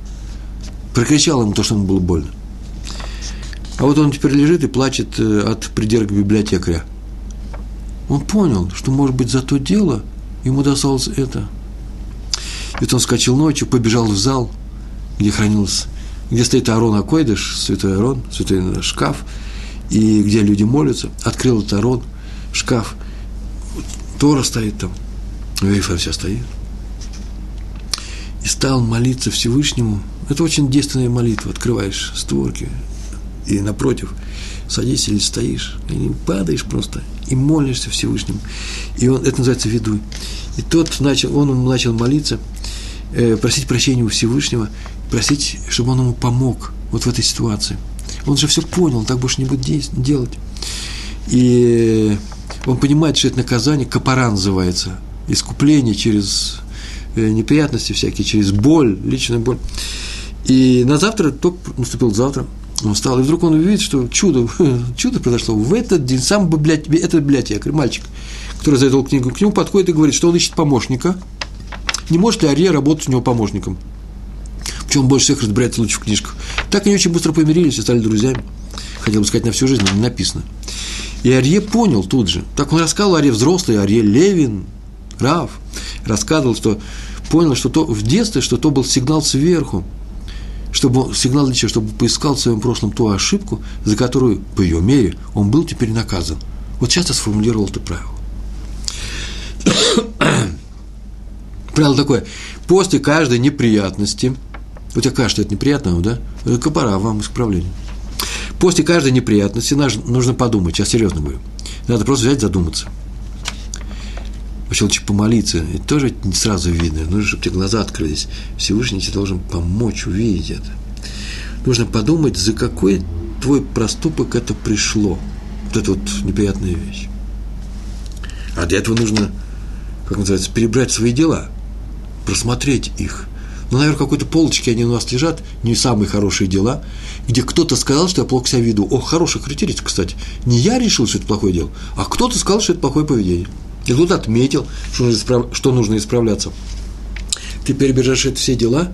Прокричал ему то, что ему было больно. А вот он теперь лежит и плачет э, от придирок библиотекаря. Он понял, что, может быть, за то дело ему досталось это. И вот он скачал ночью, побежал в зал – где хранился, где стоит Арон Акойдыш, святой Арон, святой шкаф, и где люди молятся, открыл этот Арон, шкаф, Тора стоит там, Вейфа вся стоит. И стал молиться Всевышнему. Это очень действенная молитва. Открываешь створки, и напротив садишься или стоишь, и падаешь просто, и молишься Всевышнему. И он, это называется ведуй. И тот начал, он начал молиться, э, просить прощения у Всевышнего, просить, чтобы он ему помог вот в этой ситуации. Он же все понял, он так больше не будет делать. И он понимает, что это наказание, капара называется, искупление через э, неприятности всякие, через боль, личную боль. И на завтра, только наступил завтра, он встал, и вдруг он увидит, что чудо, чудо произошло. В этот день сам библиотек, этот библиотекарь, мальчик, который завел книгу, к нему подходит и говорит, что он ищет помощника. Не может ли Ария работать у него помощником? Чем больше всех разбирается лучше в книжках. Так они очень быстро помирились и стали друзьями. Хотел бы сказать на всю жизнь, но не написано. И Арье понял тут же. Так он рассказывал Арье взрослый, Арье Левин, Рав, рассказывал, что понял, что то в детстве, что то был сигнал сверху, чтобы сигнал для чего, чтобы поискал в своем прошлом ту ошибку, за которую, по ее мере, он был теперь наказан. Вот часто сформулировал это правило. правило такое. После каждой неприятности – у тебя кажется, это неприятно, да? Капара, вам исправление. После каждой неприятности нужно подумать, сейчас серьезно говорю. Надо просто взять, задуматься. Вообще лучше помолиться. Это тоже не сразу видно. Нужно, чтобы тебе глаза открылись. Всевышний тебе должен помочь увидеть это. Нужно подумать, за какой твой проступок это пришло. Вот это вот неприятная вещь. А для этого нужно, как называется, перебрать свои дела, просмотреть их, но, наверное, какой-то полочке они у нас лежат, не самые хорошие дела, где кто-то сказал, что я плохо себя веду. О, хорошая характеристика, кстати. Не я решил, что это плохое дело, а кто-то сказал, что это плохое поведение. И кто-то отметил, что нужно, исправ... что нужно исправляться. Ты перебежишь эти все дела,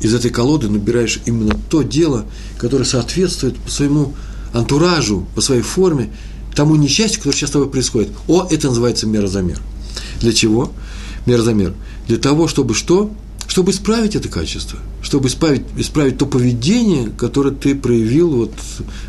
из этой колоды набираешь именно то дело, которое соответствует по своему антуражу, по своей форме, тому несчастью, которое сейчас с тобой происходит. О, это называется мера за мер. Для чего? Мера за мер. Для того, чтобы что? Чтобы исправить это качество, чтобы исправить, исправить то поведение, которое ты проявил, вот,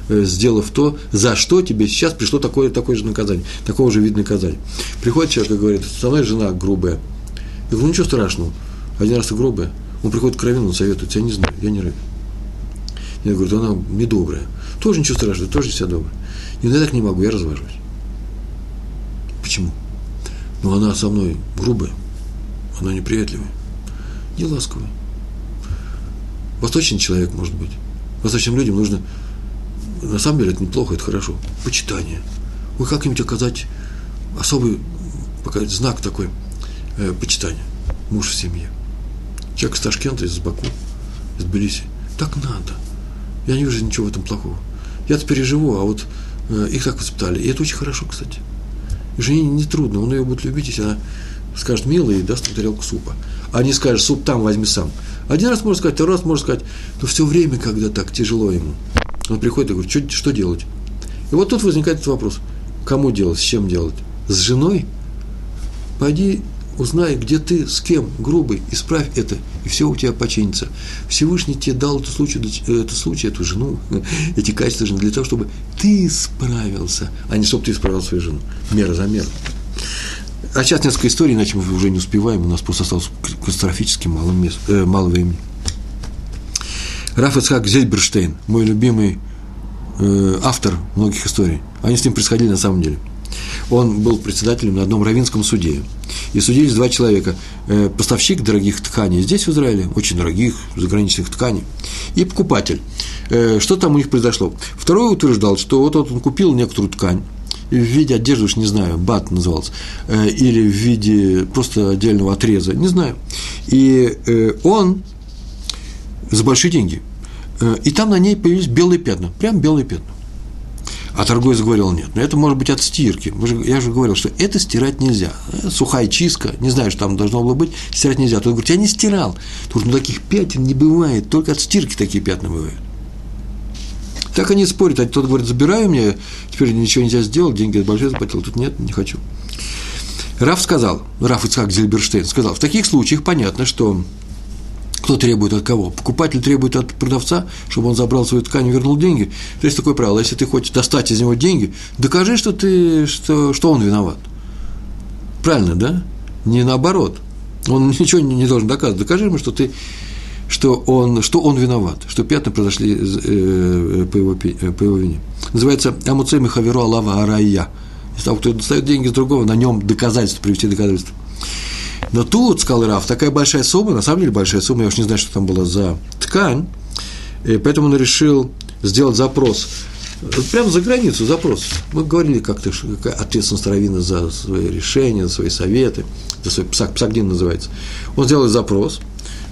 э, сделав то, за что тебе сейчас пришло такое, такое же наказание, такого же вида наказания. Приходит человек и говорит, со мной жена грубая. Я говорю, ну ничего страшного, один раз ты грубая. Он приходит к Равину, он советует, я не знаю, я не Равин. Я говорю, она недобрая. Тоже ничего страшного, тоже вся добрая. И я так не могу, я развожусь. Почему? Ну, она со мной грубая, она неприятливая, не ласковая. Восточный человек, может быть. Восточным людям нужно, на самом деле, это неплохо, это хорошо, почитание. Вы как-нибудь оказать особый показать знак такой э, почитания. Муж в семье. Человек из Ташкента, из Баку, из Тбилиси. Так надо. Я не вижу ничего в этом плохого. Я-то переживу, а вот э, их так воспитали. И это очень хорошо, кстати. Жене не трудно, он ее будет любить, если она скажет мило и даст ему тарелку супа. А не скажет, суп там возьми сам. Один раз можно сказать, второй раз можно сказать, но все время, когда так тяжело ему. Он приходит и говорит, что, что делать? И вот тут возникает этот вопрос. Кому делать, с чем делать? С женой? Пойди узнай, где ты, с кем, грубый, исправь это, и все у тебя починится. Всевышний тебе дал эту случай, эту случай, эту жену, эти качества жены, для того, чтобы ты справился, а не чтобы ты исправил свою жену. Мера за меру. А сейчас несколько историй, иначе мы уже не успеваем, у нас просто осталось катастрофически мало, мест, э, мало времени. Раф Ицхак Зельберштейн, мой любимый э, автор многих историй. Они с ним происходили на самом деле – он был председателем на одном равинском суде. И судились два человека. Э, поставщик дорогих тканей здесь, в Израиле, очень дорогих заграничных тканей, и покупатель. Э, что там у них произошло? Второй утверждал, что вот он купил некоторую ткань, в виде одежды, уж не знаю, бат назывался, э, или в виде просто отдельного отреза, не знаю. И он за большие деньги. И там на ней появились белые пятна, прям белые пятна. А торговец говорил, нет, но это может быть от стирки. Я же говорил, что это стирать нельзя. Сухая чистка, не знаю, что там должно было быть, стирать нельзя. Тот говорит, я не стирал. Тут ну, таких пятен не бывает, только от стирки такие пятна бывают. Так они спорят, а тот говорит, забираю мне, теперь ничего нельзя сделать, деньги большие заплатил, тут нет, не хочу. Раф сказал, Раф Ицхак Зельберштейн сказал, в таких случаях понятно, что кто требует от кого? Покупатель требует от продавца, чтобы он забрал свою ткань и вернул деньги. То есть такое правило, если ты хочешь достать из него деньги, докажи, что, ты, что, что он виноват. Правильно, да? Не наоборот. Он ничего не должен доказывать. Докажи ему, что ты что он, что он виноват, что пятна произошли э, по, его, э, по его вине. Называется «Амуцей Михаверу Алава Арая». Если того, кто достает деньги с другого, на нем доказательство, привести доказательство. Но тут, сказал Раф, такая большая сумма, на самом деле большая сумма, я уж не знаю, что там было за ткань, поэтому он решил сделать запрос прямо за границу запрос. Мы говорили как-то, какая ответственность Равина за свои решения, за свои советы, за свой псак, псагдин называется. Он сделал запрос,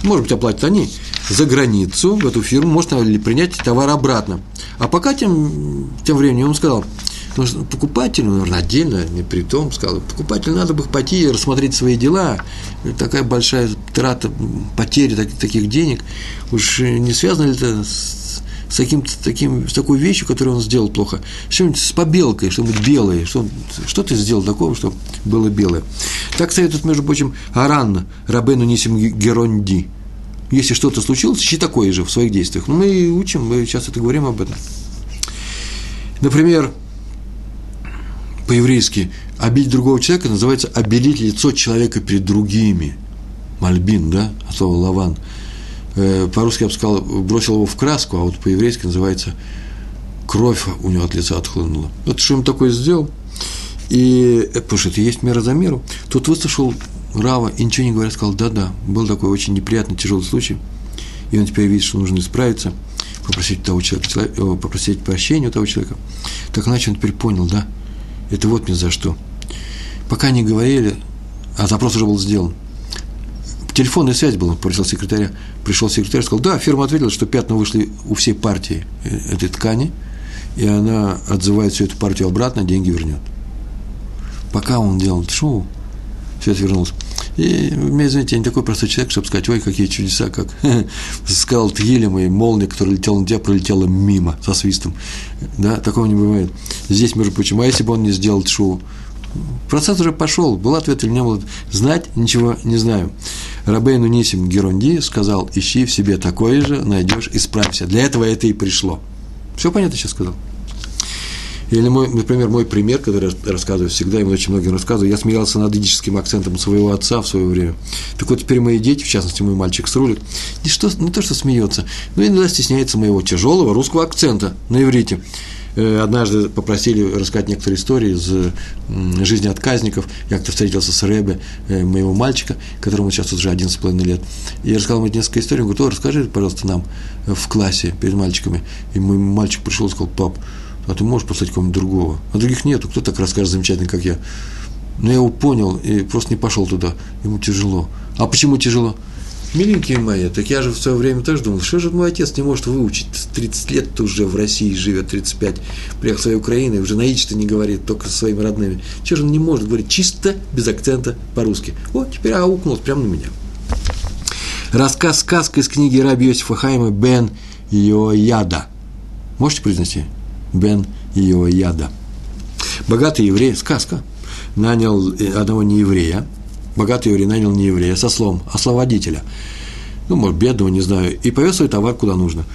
может быть, оплатят они, за границу, в эту фирму, может ли принять товар обратно. А пока тем, тем временем он сказал, что покупателю, наверное, отдельно, не при том, сказал, покупателю надо бы пойти и рассмотреть свои дела. Такая большая трата, потери таких, таких денег. Уж не связано ли это с, с, каким-то таким, с такой вещью, которую он сделал плохо? Что-нибудь с побелкой, что-нибудь белое. Что, что ты сделал такого, чтобы было белое? Так советует, между прочим, Аран, Рабену Нисим Геронди. Если что-то случилось, ищи такое же в своих действиях. Ну, мы учим, мы сейчас это говорим об этом. Например, по-еврейски обидеть другого человека называется обелить лицо человека перед другими. Мальбин, да, от слова лаван. Э, по-русски я бы сказал, бросил его в краску, а вот по-еврейски называется кровь у него от лица отхлынула. Вот что он такое сделал. И, э, потому что это есть мера за меру. Тут выслушал Рава и ничего не говоря, сказал, да-да, был такой очень неприятный, тяжелый случай, и он теперь видит, что нужно исправиться, попросить, того человека, э, попросить прощения у того человека. Так иначе он теперь понял, да, это вот мне за что. Пока не говорили, а запрос уже был сделан. Телефонная связь была, попросил секретаря. Пришел секретарь, сказал, да, фирма ответила, что пятна вышли у всей партии э, этой ткани, и она отзывает всю эту партию обратно, деньги вернет. Пока он делал шоу, все это вернулось. И, меня извините, я не такой простой человек, чтобы сказать, ой, какие чудеса, как сказал Тгилем, и молния, которая летела на тебя, пролетела мимо со свистом. Да, такого не бывает. Здесь, между прочим, а если бы он не сделал шоу? Процесс уже пошел, был ответ или не был. Знать ничего не знаю. Рабейну Нисим Геронди сказал, ищи в себе такое же, найдешь, исправься. Для этого это и пришло. Все понятно сейчас сказал? Или, мой, например, мой пример, который я рассказываю всегда, и очень многим рассказываю, я смеялся над идическим акцентом своего отца в свое время. Так вот, теперь мои дети, в частности, мой мальчик с рулик, не, что, не то, что смеется, но иногда стесняется моего тяжелого русского акцента на иврите. Э, однажды попросили рассказать некоторые истории из жизни отказников. Я как-то встретился с Рэбе, э, моего мальчика, которому сейчас уже 11,5 лет. И я рассказал ему несколько историй. Он говорит, расскажи, пожалуйста, нам в классе перед мальчиками. И мой мальчик пришел и сказал, пап, а ты можешь послать кого-нибудь другого? А других нету, кто так расскажет замечательно, как я? Но я его понял и просто не пошел туда. Ему тяжело. А почему тяжело? Миленькие мои, так я же в свое время тоже думал, что же мой отец не может выучить? 30 лет уже в России живет, 35, приехал в свою Украину, и уже на то не говорит, только со своими родными. Чего же он не может говорить чисто, без акцента по-русски? Вот, теперь аукнулся прямо на меня. Рассказ сказка из книги Раби Йосифа Хайма «Бен Йояда». Можете произнести? Бен Йояда. Богатый еврей, сказка, нанял одного нееврея, богатый еврей нанял нееврея со слом, ословодителя, ну, может, бедного, не знаю, и повез свой товар куда нужно.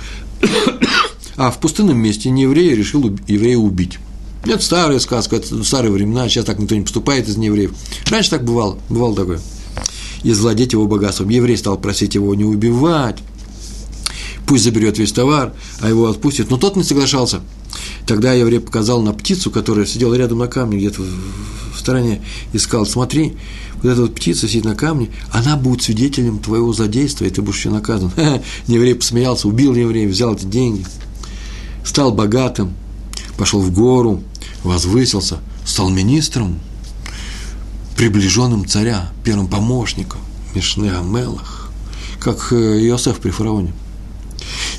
А в пустынном месте нееврей решил еврея убить. Это старая сказка, это старые времена, сейчас так никто не поступает из неевреев. Раньше так бывало, бывало такое. И завладеть его богатством. Еврей стал просить его не убивать, пусть заберет весь товар, а его отпустит. Но тот не соглашался – Тогда еврей показал на птицу, которая сидела рядом на камне, где-то в стороне, и сказал, смотри, вот эта вот птица сидит на камне, она будет свидетелем твоего задействия, и ты будешь еще наказан. Еврей посмеялся, убил еврея, взял эти деньги, стал богатым, пошел в гору, возвысился, стал министром, приближенным царя, первым помощником, Мишне Амелах, как э, Иосиф при фараоне.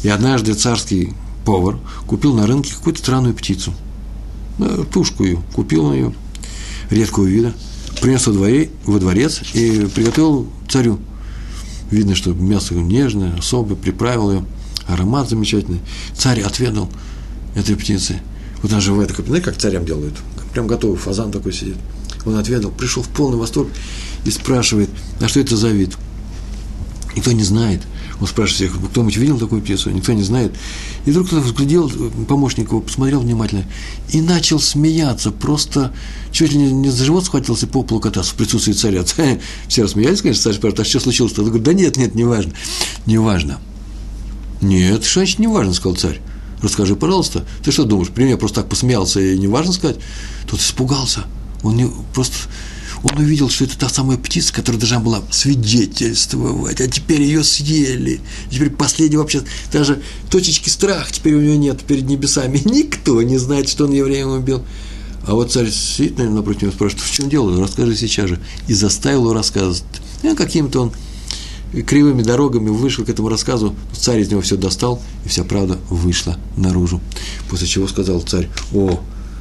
И однажды царский повар купил на рынке какую-то странную птицу. Тушку ее, купил ее, редкого вида, принес во, дворе, во дворец и приготовил царю. Видно, что мясо нежное, особое, приправил ее, аромат замечательный. Царь отведал этой птицы. Вот она живая такая, знаете, как царям делают? Прям готовый фазан такой сидит. Он отведал, пришел в полный восторг и спрашивает, а что это за вид? Никто не знает. Он спрашивает всех, кто-нибудь видел такую пьесу? Никто не знает. И вдруг кто-то взглядел, помощник его посмотрел внимательно и начал смеяться, просто чуть ли не за живот схватился, по полу кататься в присутствии царя. Все рассмеялись, конечно, царь спрашивает, а что случилось-то? Он говорит, да нет, нет, не важно, не важно. Нет, что значит не важно, сказал царь. Расскажи, пожалуйста, ты что думаешь, при мне просто так посмеялся и не важно сказать? Тот испугался. Он не, просто он увидел, что это та самая птица, которая должна была свидетельствовать, а теперь ее съели. Теперь последний вообще, даже точечки страха теперь у него нет перед небесами. Никто не знает, что он евреем убил. А вот царь сидит, наверное, напротив него, спрашивает, в чем дело? Расскажи сейчас же. И заставил его рассказывать. Ну, каким-то он кривыми дорогами вышел к этому рассказу, царь из него все достал, и вся правда вышла наружу. После чего сказал царь, о,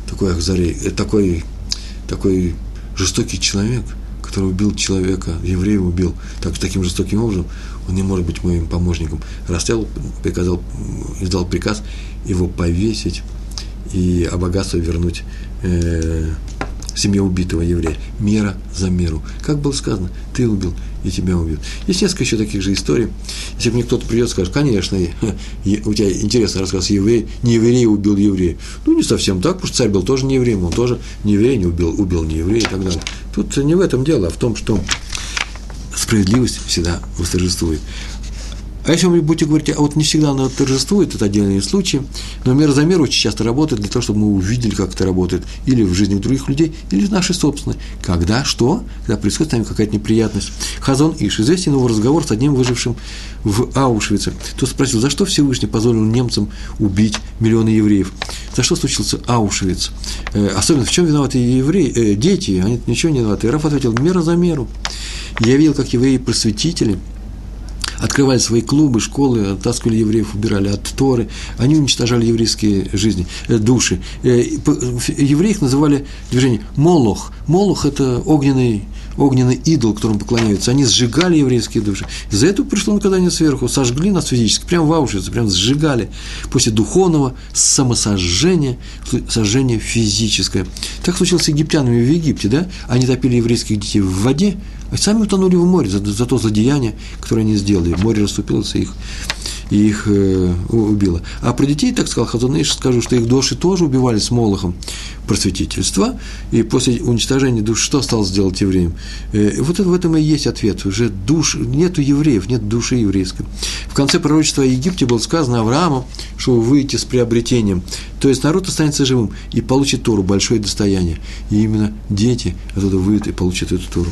такой э, такой, такой жестокий человек, который убил человека, еврея убил так, таким жестоким образом, он не может быть моим помощником. Расстел, приказал, издал приказ его повесить и а богатство вернуть э, семье убитого еврея. Мера за меру. Как было сказано, ты убил, и тебя убьют. Есть несколько еще таких же историй. Если мне кто-то придет и скажет, конечно, у тебя интересный рассказ, еврей, не еврей убил еврея. Ну, не совсем так, потому что царь был тоже не евреем, он тоже не еврей, не убил, убил не еврея и так далее. Тут не в этом дело, а в том, что справедливость всегда восторжествует. А если вы будете говорить, а вот не всегда она торжествует, это отдельные случаи, но мера за меру очень часто работает для того, чтобы мы увидели, как это работает, или в жизни других людей, или в нашей собственной. Когда, что? Когда происходит с нами какая-то неприятность. Хазон Иш, известен его разговор с одним выжившим в Аушвице. Тот спросил, за что Всевышний позволил немцам убить миллионы евреев? За что случился Аушвиц? Э, особенно в чем виноваты евреи, э, дети, они ничего не виноваты. И Раф ответил, мера за меру. Я видел, как евреи-просветители – открывали свои клубы, школы, таскивали евреев, убирали от Торы, они уничтожали еврейские жизни, э, души. Э, евреи их называли движение Молох. Молох – это огненный огненный идол, которому поклоняются, они сжигали еврейские души. Из-за этого пришло наказание сверху, сожгли нас физически, прямо в Аушвице, прямо сжигали. После духовного самосожжения, сожжение физическое. Так случилось с египтянами в Египте, да? Они топили еврейских детей в воде, а сами утонули в море за, за то злодеяние, которое они сделали. Море расступилось их и их э, убило. А про детей, так сказал Хазуныш, скажу, что их души тоже убивали с Молохом просветительства, и после уничтожения душ что стал сделать евреям? Э, вот в этом и есть ответ. Уже душ, нету евреев, нет души еврейской. В конце пророчества о Египте было сказано Аврааму, что вы выйдете с приобретением. То есть народ останется живым и получит Тору, большое достояние. И именно дети оттуда выйдут и получат эту Тору.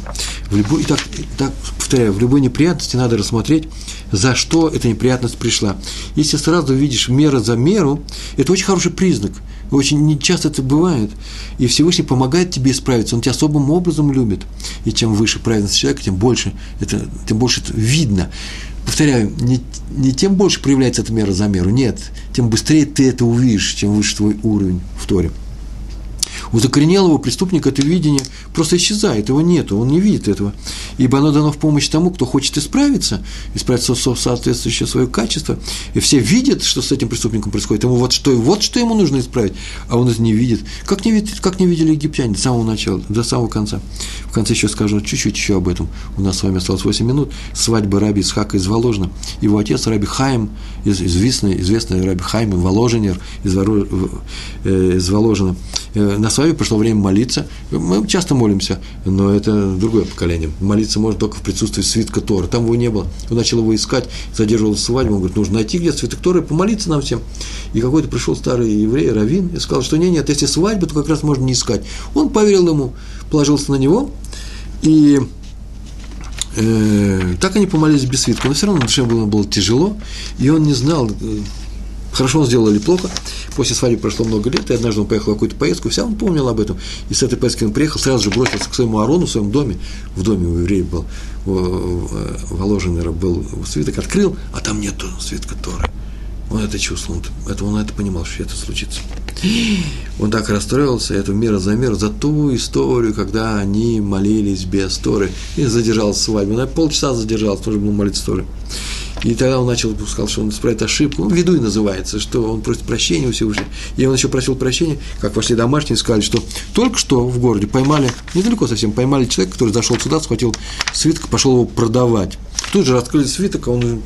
В любой, и так, так, повторяю, в любой неприятности надо рассмотреть, за что эта неприятность пришла. Если сразу видишь мера за меру, это очень хороший признак. Очень не часто это бывает. И Всевышний помогает тебе исправиться. Он тебя особым образом любит. И чем выше праведность человека, тем больше это, тем больше это видно. Повторяю, не, не тем больше проявляется эта мера за меру, нет, тем быстрее ты это увидишь, чем выше твой уровень в Торе у закоренелого преступника это видение просто исчезает, его нету, он не видит этого. Ибо оно дано в помощь тому, кто хочет исправиться, исправиться в соответствующее свое качество. И все видят, что с этим преступником происходит. Ему вот что, вот что ему нужно исправить, а он это не видит. Как не, видит, как не видели египтяне до самого начала, до самого конца. В конце еще скажу чуть-чуть еще об этом. У нас с вами осталось 8 минут. Свадьба раби Исхака из Воложина. Его отец раби Хайм, известный, известный раби Хайм, Воложенер из, э, из Воложина. Э, на свадьбе пришло время молиться. Мы часто молимся, но это другое поколение. Молиться можно только в присутствии свитка Тора. Там его не было. Он начал его искать, задерживал свадьбу. Он говорит, нужно найти где-то свиток Тора и помолиться нам всем. И какой-то пришел старый еврей, раввин, и сказал, что нет, нет, если свадьба, то как раз можно не искать. Он поверил ему, положился на него, и э, так они помолились без свитка. Но все равно душе было, было тяжело, и он не знал, э, хорошо он сделал или плохо. После свадьбы прошло много лет, и однажды он поехал в какую-то поездку, вся он помнил об этом. И с этой поездки он приехал, сразу же бросился к своему Арону в своем доме. В доме у евреев был, воложенный был свиток, открыл, а там нету свитка Торы. Он это чувствовал, это, он это понимал, что это случится. Он так расстроился, это мера за мер, за ту историю, когда они молились без Торы, и задержался свадьбу. На полчаса задержался, тоже был молиться Торы. И тогда он начал, сказал, что он исправит ошибку. Ну, виду и называется, что он просит прощения у Всевышнего. И он еще просил прощения, как вошли домашние, сказали, что только что в городе поймали, недалеко совсем, поймали человека, который зашел сюда, схватил свиток, пошел его продавать. Тут же раскрыли свиток, а он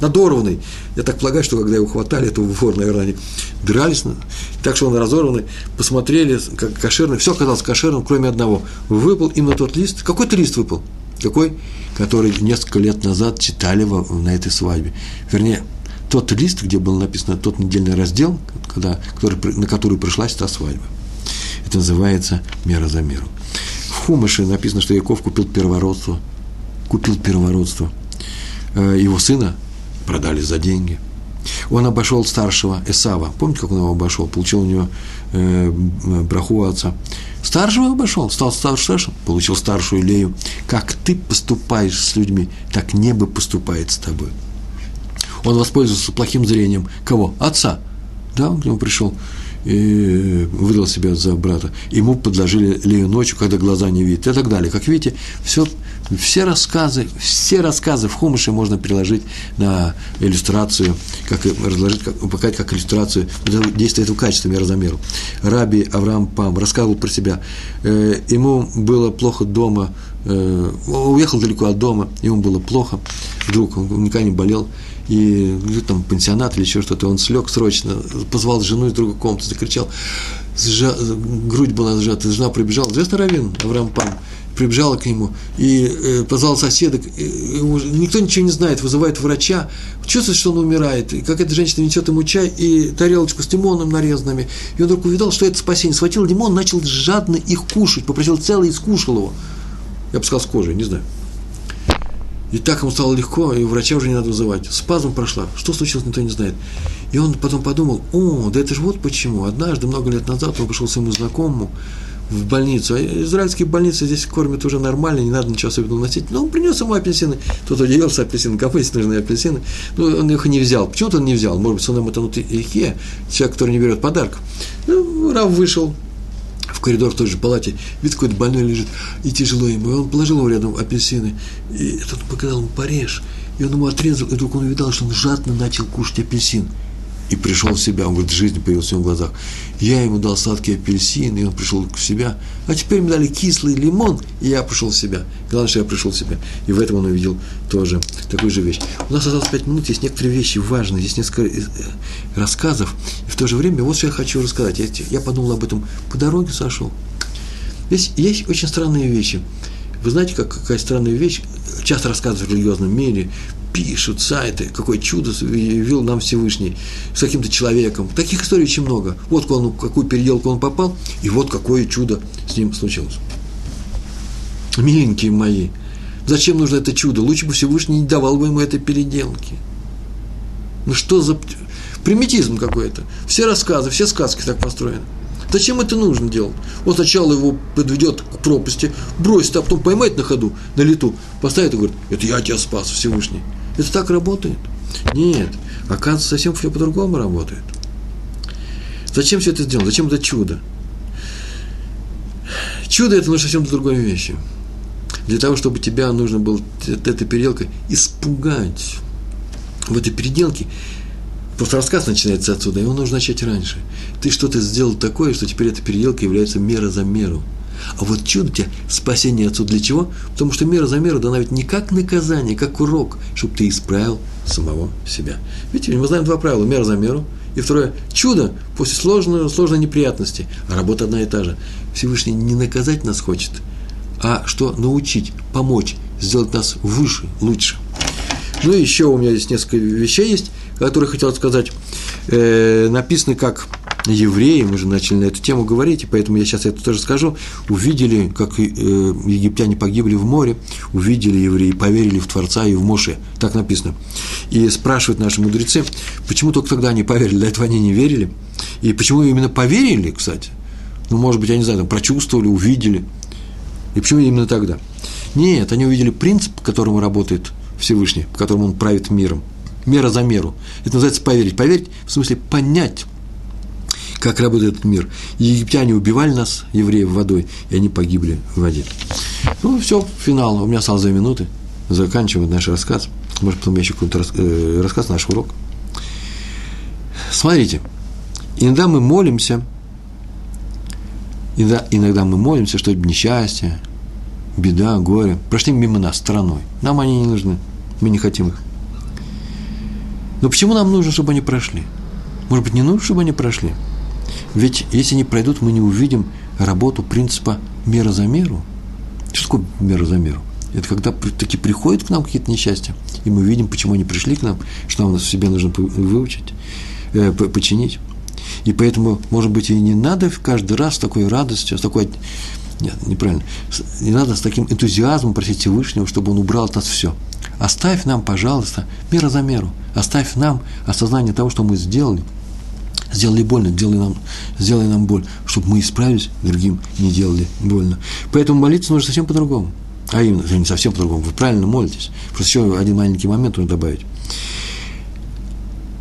надорванный. Я так полагаю, что когда его хватали, этого вор, наверное, они дрались. Так что он разорванный. Посмотрели, как кошерный. Все оказалось кошерным, кроме одного. Выпал именно тот лист. Какой-то лист выпал. Какой? Который несколько лет назад читали на этой свадьбе. Вернее, тот лист, где было написано тот недельный раздел, когда, который, на который пришлась та свадьба. Это называется мера за меру. В Хумыше написано, что Яков купил первородство. Купил первородство. Э, его сына продали за деньги. Он обошел старшего Эсава. Помните, как он его обошел? Получил у него э, браху отца. Старшего обошел, стал старшим, получил старшую Лею. Как ты поступаешь с людьми, так небо поступает с тобой. Он воспользовался плохим зрением. Кого? Отца. Да, он к нему пришел и выдал себя за брата. Ему подложили Лею ночью, когда глаза не видят и так далее. Как видите, все, все рассказы, все рассказы в Хумыше можно переложить на иллюстрацию, как разложить, как, показать как иллюстрацию. Действия этого качества мера за меру. Раби Авраам Пам рассказывал про себя. Э, ему было плохо дома, э, уехал далеко от дома, ему было плохо, вдруг он никогда не болел, и где там пансионат или еще что-то, он слег срочно, позвал жену из другой комнаты, закричал, сжа, грудь была сжата, жена прибежала, известный раввин Авраам Пам, прибежала к нему и э, позвал соседок, и, никто ничего не знает, вызывает врача, чувствует, что он умирает, и какая-то женщина несет ему чай и тарелочку с лимоном нарезанными, и он вдруг увидел, что это спасение, схватил лимон, начал жадно их кушать, попросил целый и скушал его. Я бы сказал, с кожей, не знаю. И так ему стало легко, и врача уже не надо вызывать. Спазм прошла. Что случилось, никто не знает. И он потом подумал, о, да это же вот почему. Однажды, много лет назад, он пошел своему знакомому в больницу. А израильские больницы здесь кормят уже нормально, не надо ничего особенного носить. Но он принес ему апельсины. Тот удивился, апельсины, кому если нужны апельсины. Ну, он их не взял. Почему-то он не взял. Может быть, он ему тонут ихе, человек, который не берет подарков. Ну, Рав вышел, в коридор в той же палате, видит, какой-то больной лежит, и тяжело ему, и он положил его рядом апельсины, и этот показал ему порежь, и он ему отрезал, и вдруг он увидал, что он жадно начал кушать апельсин и пришел в себя. Он говорит, жизнь появилась в его глазах. Я ему дал сладкий апельсин, и он пришел в себя. А теперь мне дали кислый лимон, и я пришел в себя. Главное, что я пришел в себя. И в этом он увидел тоже такую же вещь. У нас осталось пять минут, есть некоторые вещи важные, здесь несколько э, рассказов. И в то же время вот что я хочу рассказать. Я, я подумал об этом по дороге сошел. Здесь есть очень странные вещи. Вы знаете, как, какая странная вещь? Часто рассказывают в религиозном мире, пишут сайты, какое чудо явил нам Всевышний с каким-то человеком. Таких историй очень много. Вот он, какую переделку он попал, и вот какое чудо с ним случилось. Миленькие мои, зачем нужно это чудо? Лучше бы Всевышний не давал бы ему этой переделки. Ну что за примитизм какой-то? Все рассказы, все сказки так построены. Зачем это нужно делать? Он сначала его подведет к пропасти, бросит, а потом поймает на ходу, на лету, поставит и говорит, это я тебя спас, Всевышний. Это так работает? Нет, оказывается, совсем все по-другому работает. Зачем все это сделано? Зачем это чудо? Чудо – это нужно совсем другой вещи. Для того, чтобы тебя нужно было этой переделкой испугать. В этой переделке Просто рассказ начинается отсюда, его нужно начать раньше. Ты что-то сделал такое, что теперь эта переделка является мера за меру. А вот чудо тебе спасение отсюда для чего? Потому что мера за меру дана ведь не как наказание, как урок, чтобы ты исправил самого себя. Видите, мы знаем два правила. Мера за меру. И второе, чудо после сложной, сложной неприятности. А работа одна и та же. Всевышний не наказать нас хочет, а что научить, помочь, сделать нас выше, лучше. Ну и еще у меня здесь несколько вещей есть который хотел сказать, э, написаны как евреи, мы же начали на эту тему говорить, и поэтому я сейчас это тоже скажу, увидели, как э, египтяне погибли в море, увидели евреи, поверили в Творца и в Моше, так написано. И спрашивают наши мудрецы, почему только тогда они поверили, до этого они не верили, и почему именно поверили, кстати, ну, может быть, я не знаю, там, прочувствовали, увидели, и почему именно тогда? Нет, они увидели принцип, по которому работает Всевышний, по которому он правит миром – мера за меру. Это называется поверить. Поверить в смысле понять, как работает этот мир. Египтяне убивали нас, евреев, водой, и они погибли в воде. Ну, все, финал. У меня осталось две минуты. Заканчиваем наш рассказ. Может, потом я еще какой-то э, рассказ, наш урок. Смотрите, иногда мы молимся, иногда, иногда мы молимся, что несчастье, беда, горе прошли мимо нас стороной. Нам они не нужны, мы не хотим их. Но почему нам нужно, чтобы они прошли? Может быть, не нужно, чтобы они прошли? Ведь если они пройдут, мы не увидим работу принципа мера за меру. Что такое мера за меру? Это когда таки приходят к нам какие-то несчастья, и мы видим, почему они пришли к нам, что нам в себе нужно выучить, э, починить. И поэтому, может быть, и не надо каждый раз с такой радостью, с такой... Нет, неправильно. Не надо с таким энтузиазмом просить Всевышнего, чтобы он убрал от нас все – Оставь нам, пожалуйста, мера за меру. Оставь нам осознание того, что мы сделали. Сделали больно, сделай нам, сделай нам боль, чтобы мы исправились, другим не делали больно. Поэтому молиться нужно совсем по-другому. А именно, не совсем по-другому, вы правильно молитесь. Просто еще один маленький момент нужно добавить.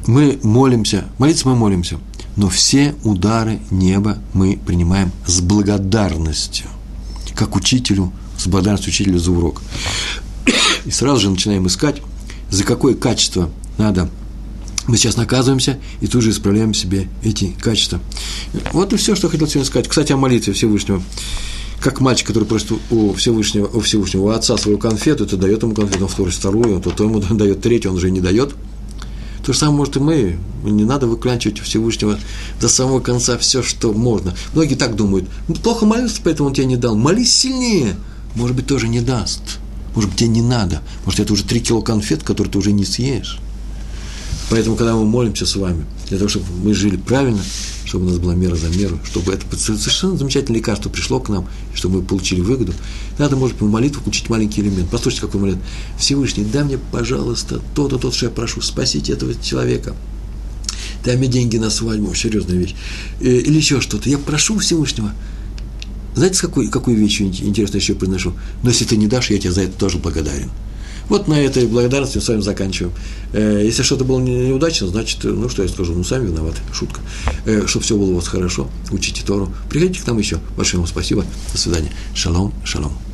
Мы молимся, молиться мы молимся, но все удары неба мы принимаем с благодарностью, как учителю, с благодарностью учителю за урок и сразу же начинаем искать, за какое качество надо. Мы сейчас наказываемся и тут же исправляем себе эти качества. Вот и все, что хотел сегодня сказать. Кстати, о молитве Всевышнего. Как мальчик, который просит у Всевышнего, у Всевышнего, у отца свою конфету, то дает ему конфету, он вторую, вторую, то, то ему дает третью, он уже не дает. То же самое может и мы. Не надо выклянчивать у Всевышнего до самого конца все, что можно. Многие так думают. «Ну, плохо молился, поэтому он тебе не дал. Молись сильнее. Может быть, тоже не даст. Может быть, тебе не надо. Может, это уже три кило конфет, которые ты уже не съешь. Поэтому, когда мы молимся с вами, для того, чтобы мы жили правильно, чтобы у нас была мера за меру, чтобы это совершенно замечательное лекарство пришло к нам, чтобы мы получили выгоду, надо, может быть, в молитву включить маленький элемент. Послушайте, какой молитва. Всевышний, дай мне, пожалуйста, то-то, то, что я прошу, спасите этого человека. Дай мне деньги на свадьбу, серьезная вещь. Э, или еще что-то. Я прошу Всевышнего, знаете, какую, какую вещь интересную еще произношу? Но если ты не дашь, я тебе за это тоже благодарен. Вот на этой благодарности мы с вами заканчиваем. Э, если что-то было неудачно, значит, ну что я скажу, ну сами виноваты, шутка. Э, чтобы все было у вас хорошо, учите Тору. Приходите к нам еще. Большое вам спасибо. До свидания. Шалом, шалом.